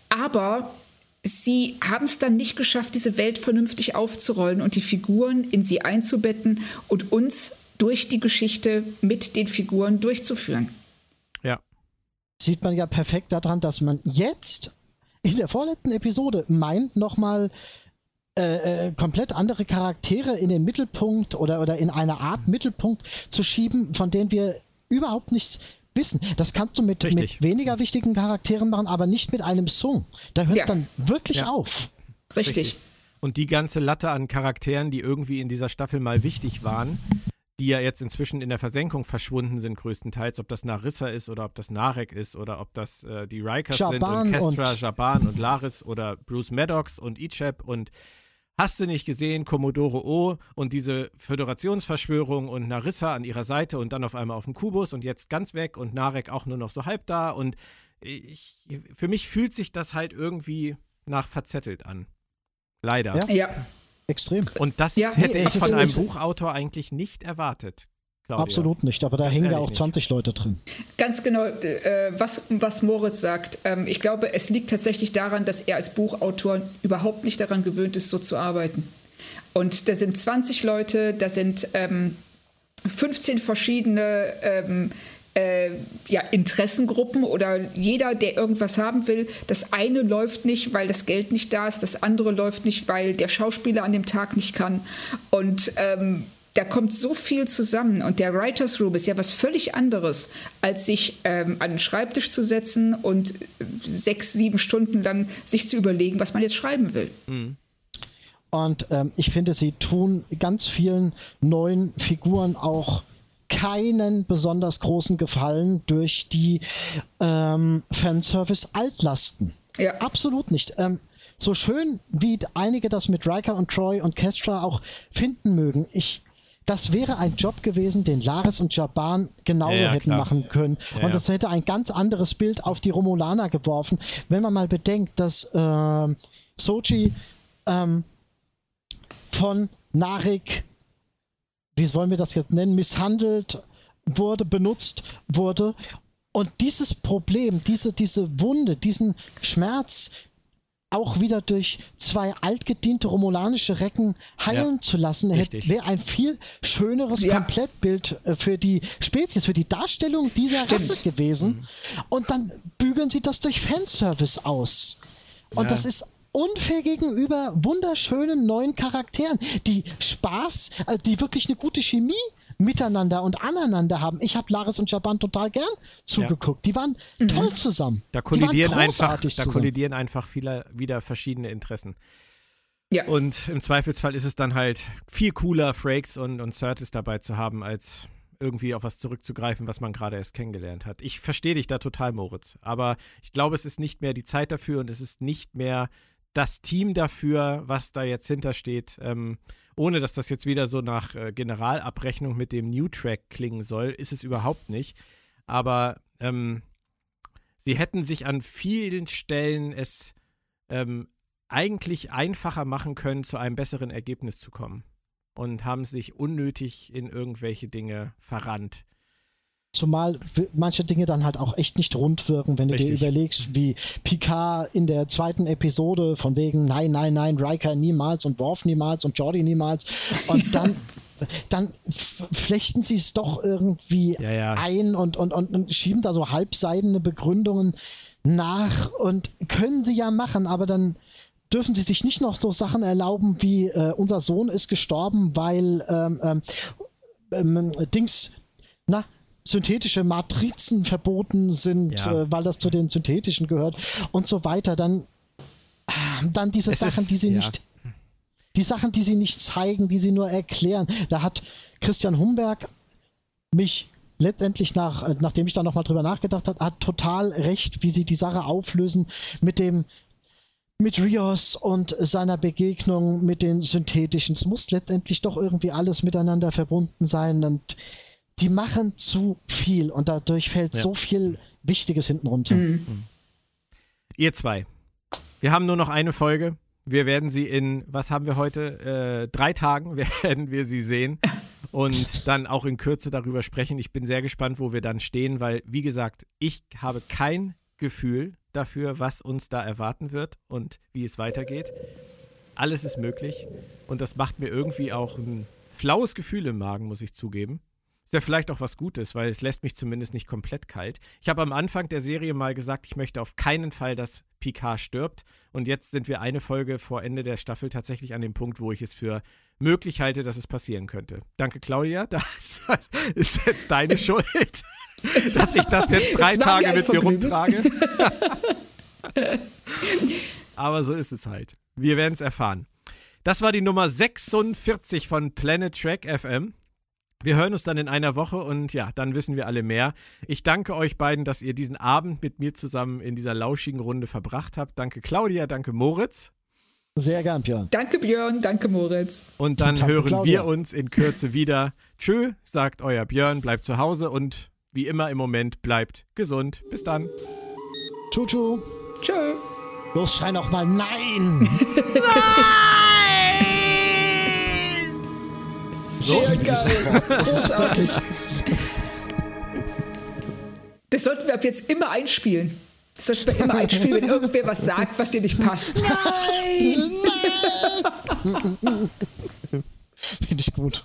Aber sie haben es dann nicht geschafft, diese Welt vernünftig aufzurollen und die Figuren in sie einzubetten und uns durch die Geschichte mit den Figuren durchzuführen sieht man ja perfekt daran, dass man jetzt in der vorletzten Episode meint, nochmal äh, äh, komplett andere Charaktere in den Mittelpunkt oder, oder in eine Art Mittelpunkt zu schieben, von denen wir überhaupt nichts wissen. Das kannst du mit, mit weniger wichtigen Charakteren machen, aber nicht mit einem Song. Da hört ja. dann wirklich ja. auf. Richtig. Richtig. Und die ganze Latte an Charakteren, die irgendwie in dieser Staffel mal wichtig waren, die ja jetzt inzwischen in der Versenkung verschwunden sind, größtenteils, ob das Narissa ist oder ob das Narek ist oder ob das äh, die Rikers Jaban sind und Kestra, und Jaban und Laris oder Bruce Maddox und Icheb und hast du nicht gesehen, Commodore O und diese Föderationsverschwörung und Narissa an ihrer Seite und dann auf einmal auf dem Kubus und jetzt ganz weg und Narek auch nur noch so halb da und ich, für mich fühlt sich das halt irgendwie nach verzettelt an. Leider. Ja. ja. Extrem. Und das ja, hätte ich von einem Buchautor eigentlich nicht erwartet. Claudia. Absolut nicht, aber da Ganz hängen ja auch 20 nicht. Leute drin. Ganz genau, äh, was, was Moritz sagt. Ähm, ich glaube, es liegt tatsächlich daran, dass er als Buchautor überhaupt nicht daran gewöhnt ist, so zu arbeiten. Und da sind 20 Leute, da sind ähm, 15 verschiedene ähm, äh, ja, Interessengruppen oder jeder, der irgendwas haben will. Das eine läuft nicht, weil das Geld nicht da ist, das andere läuft nicht, weil der Schauspieler an dem Tag nicht kann. Und ähm, da kommt so viel zusammen und der Writers Room ist ja was völlig anderes, als sich ähm, an den Schreibtisch zu setzen und sechs, sieben Stunden lang sich zu überlegen, was man jetzt schreiben will. Mhm. Und ähm, ich finde, sie tun ganz vielen neuen Figuren auch keinen besonders großen Gefallen durch die ähm, Fanservice-Altlasten. Ja. Absolut nicht. Ähm, so schön wie einige das mit Riker und Troy und Kestra auch finden mögen, ich das wäre ein Job gewesen, den Laris und Jaban genauso ja, ja, hätten klar. machen können. Ja, und das hätte ein ganz anderes Bild auf die Romulaner geworfen, wenn man mal bedenkt, dass äh, Sochi ähm, von Narik wie wollen wir das jetzt nennen, misshandelt wurde, benutzt wurde. Und dieses Problem, diese, diese Wunde, diesen Schmerz auch wieder durch zwei altgediente romulanische Recken heilen ja, zu lassen, wäre ein viel schöneres ja. Komplettbild äh, für die Spezies, für die Darstellung dieser Stimmt. Rasse gewesen. Mhm. Und dann bügeln sie das durch Fanservice aus. Und ja. das ist unfair gegenüber wunderschönen neuen Charakteren, die Spaß, äh, die wirklich eine gute Chemie miteinander und aneinander haben. Ich habe Laris und Jaban total gern zugeguckt. Ja. Die waren mhm. toll zusammen. Da kollidieren einfach, da kollidieren einfach viele wieder verschiedene Interessen. Ja. Und im Zweifelsfall ist es dann halt viel cooler, Frakes und, und Certis dabei zu haben, als irgendwie auf was zurückzugreifen, was man gerade erst kennengelernt hat. Ich verstehe dich da total, Moritz. Aber ich glaube, es ist nicht mehr die Zeit dafür und es ist nicht mehr das Team dafür, was da jetzt hintersteht, ähm, ohne dass das jetzt wieder so nach äh, Generalabrechnung mit dem New Track klingen soll, ist es überhaupt nicht. Aber ähm, sie hätten sich an vielen Stellen es ähm, eigentlich einfacher machen können, zu einem besseren Ergebnis zu kommen. Und haben sich unnötig in irgendwelche Dinge verrannt. Zumal manche Dinge dann halt auch echt nicht rund wirken, wenn du Richtig. dir überlegst, wie Picard in der zweiten Episode von wegen nein, nein, nein, Riker niemals und Worf niemals und Jordi niemals und dann dann flechten sie es doch irgendwie ja, ja. ein und, und, und, und schieben da so halbseidene Begründungen nach und können sie ja machen, aber dann dürfen sie sich nicht noch so Sachen erlauben wie äh, unser Sohn ist gestorben, weil ähm, ähm, ähm Dings, na, synthetische Matrizen verboten sind, ja. äh, weil das zu den synthetischen gehört und so weiter. Dann, dann diese es Sachen, ist, die sie ja. nicht die Sachen, die sie nicht zeigen, die sie nur erklären. Da hat Christian Humberg mich letztendlich nach, äh, nachdem ich da nochmal drüber nachgedacht habe, hat total recht, wie sie die Sache auflösen mit dem, mit Rios und seiner Begegnung mit den synthetischen. Es muss letztendlich doch irgendwie alles miteinander verbunden sein und die machen zu viel und dadurch fällt ja. so viel Wichtiges hinten runter. Mhm. Ihr zwei. Wir haben nur noch eine Folge. Wir werden sie in, was haben wir heute? Äh, drei Tagen werden wir sie sehen und dann auch in Kürze darüber sprechen. Ich bin sehr gespannt, wo wir dann stehen, weil, wie gesagt, ich habe kein Gefühl dafür, was uns da erwarten wird und wie es weitergeht. Alles ist möglich und das macht mir irgendwie auch ein flaues Gefühl im Magen, muss ich zugeben. Ist ja vielleicht auch was Gutes, weil es lässt mich zumindest nicht komplett kalt. Ich habe am Anfang der Serie mal gesagt, ich möchte auf keinen Fall, dass Picard stirbt. Und jetzt sind wir eine Folge vor Ende der Staffel tatsächlich an dem Punkt, wo ich es für möglich halte, dass es passieren könnte. Danke, Claudia. Das ist jetzt deine Schuld, dass ich das jetzt drei das Tage mit mir rumtrage. Aber so ist es halt. Wir werden es erfahren. Das war die Nummer 46 von Planet Track FM. Wir hören uns dann in einer Woche und ja, dann wissen wir alle mehr. Ich danke euch beiden, dass ihr diesen Abend mit mir zusammen in dieser lauschigen Runde verbracht habt. Danke Claudia, danke Moritz. Sehr gern, Björn. Danke Björn, danke Moritz. Und dann danke, hören Claudia. wir uns in Kürze wieder. Tschö, sagt euer Björn, bleibt zu Hause und wie immer im Moment bleibt gesund. Bis dann. Tschu, tschu. Tschö. Los, schrei noch mal Nein! Nein! So Sehr geil. Großartig. Das sollten wir ab jetzt immer einspielen. Das sollten wir immer einspielen, wenn irgendwer was sagt, was dir nicht passt. Nein! Nein! Finde ich gut.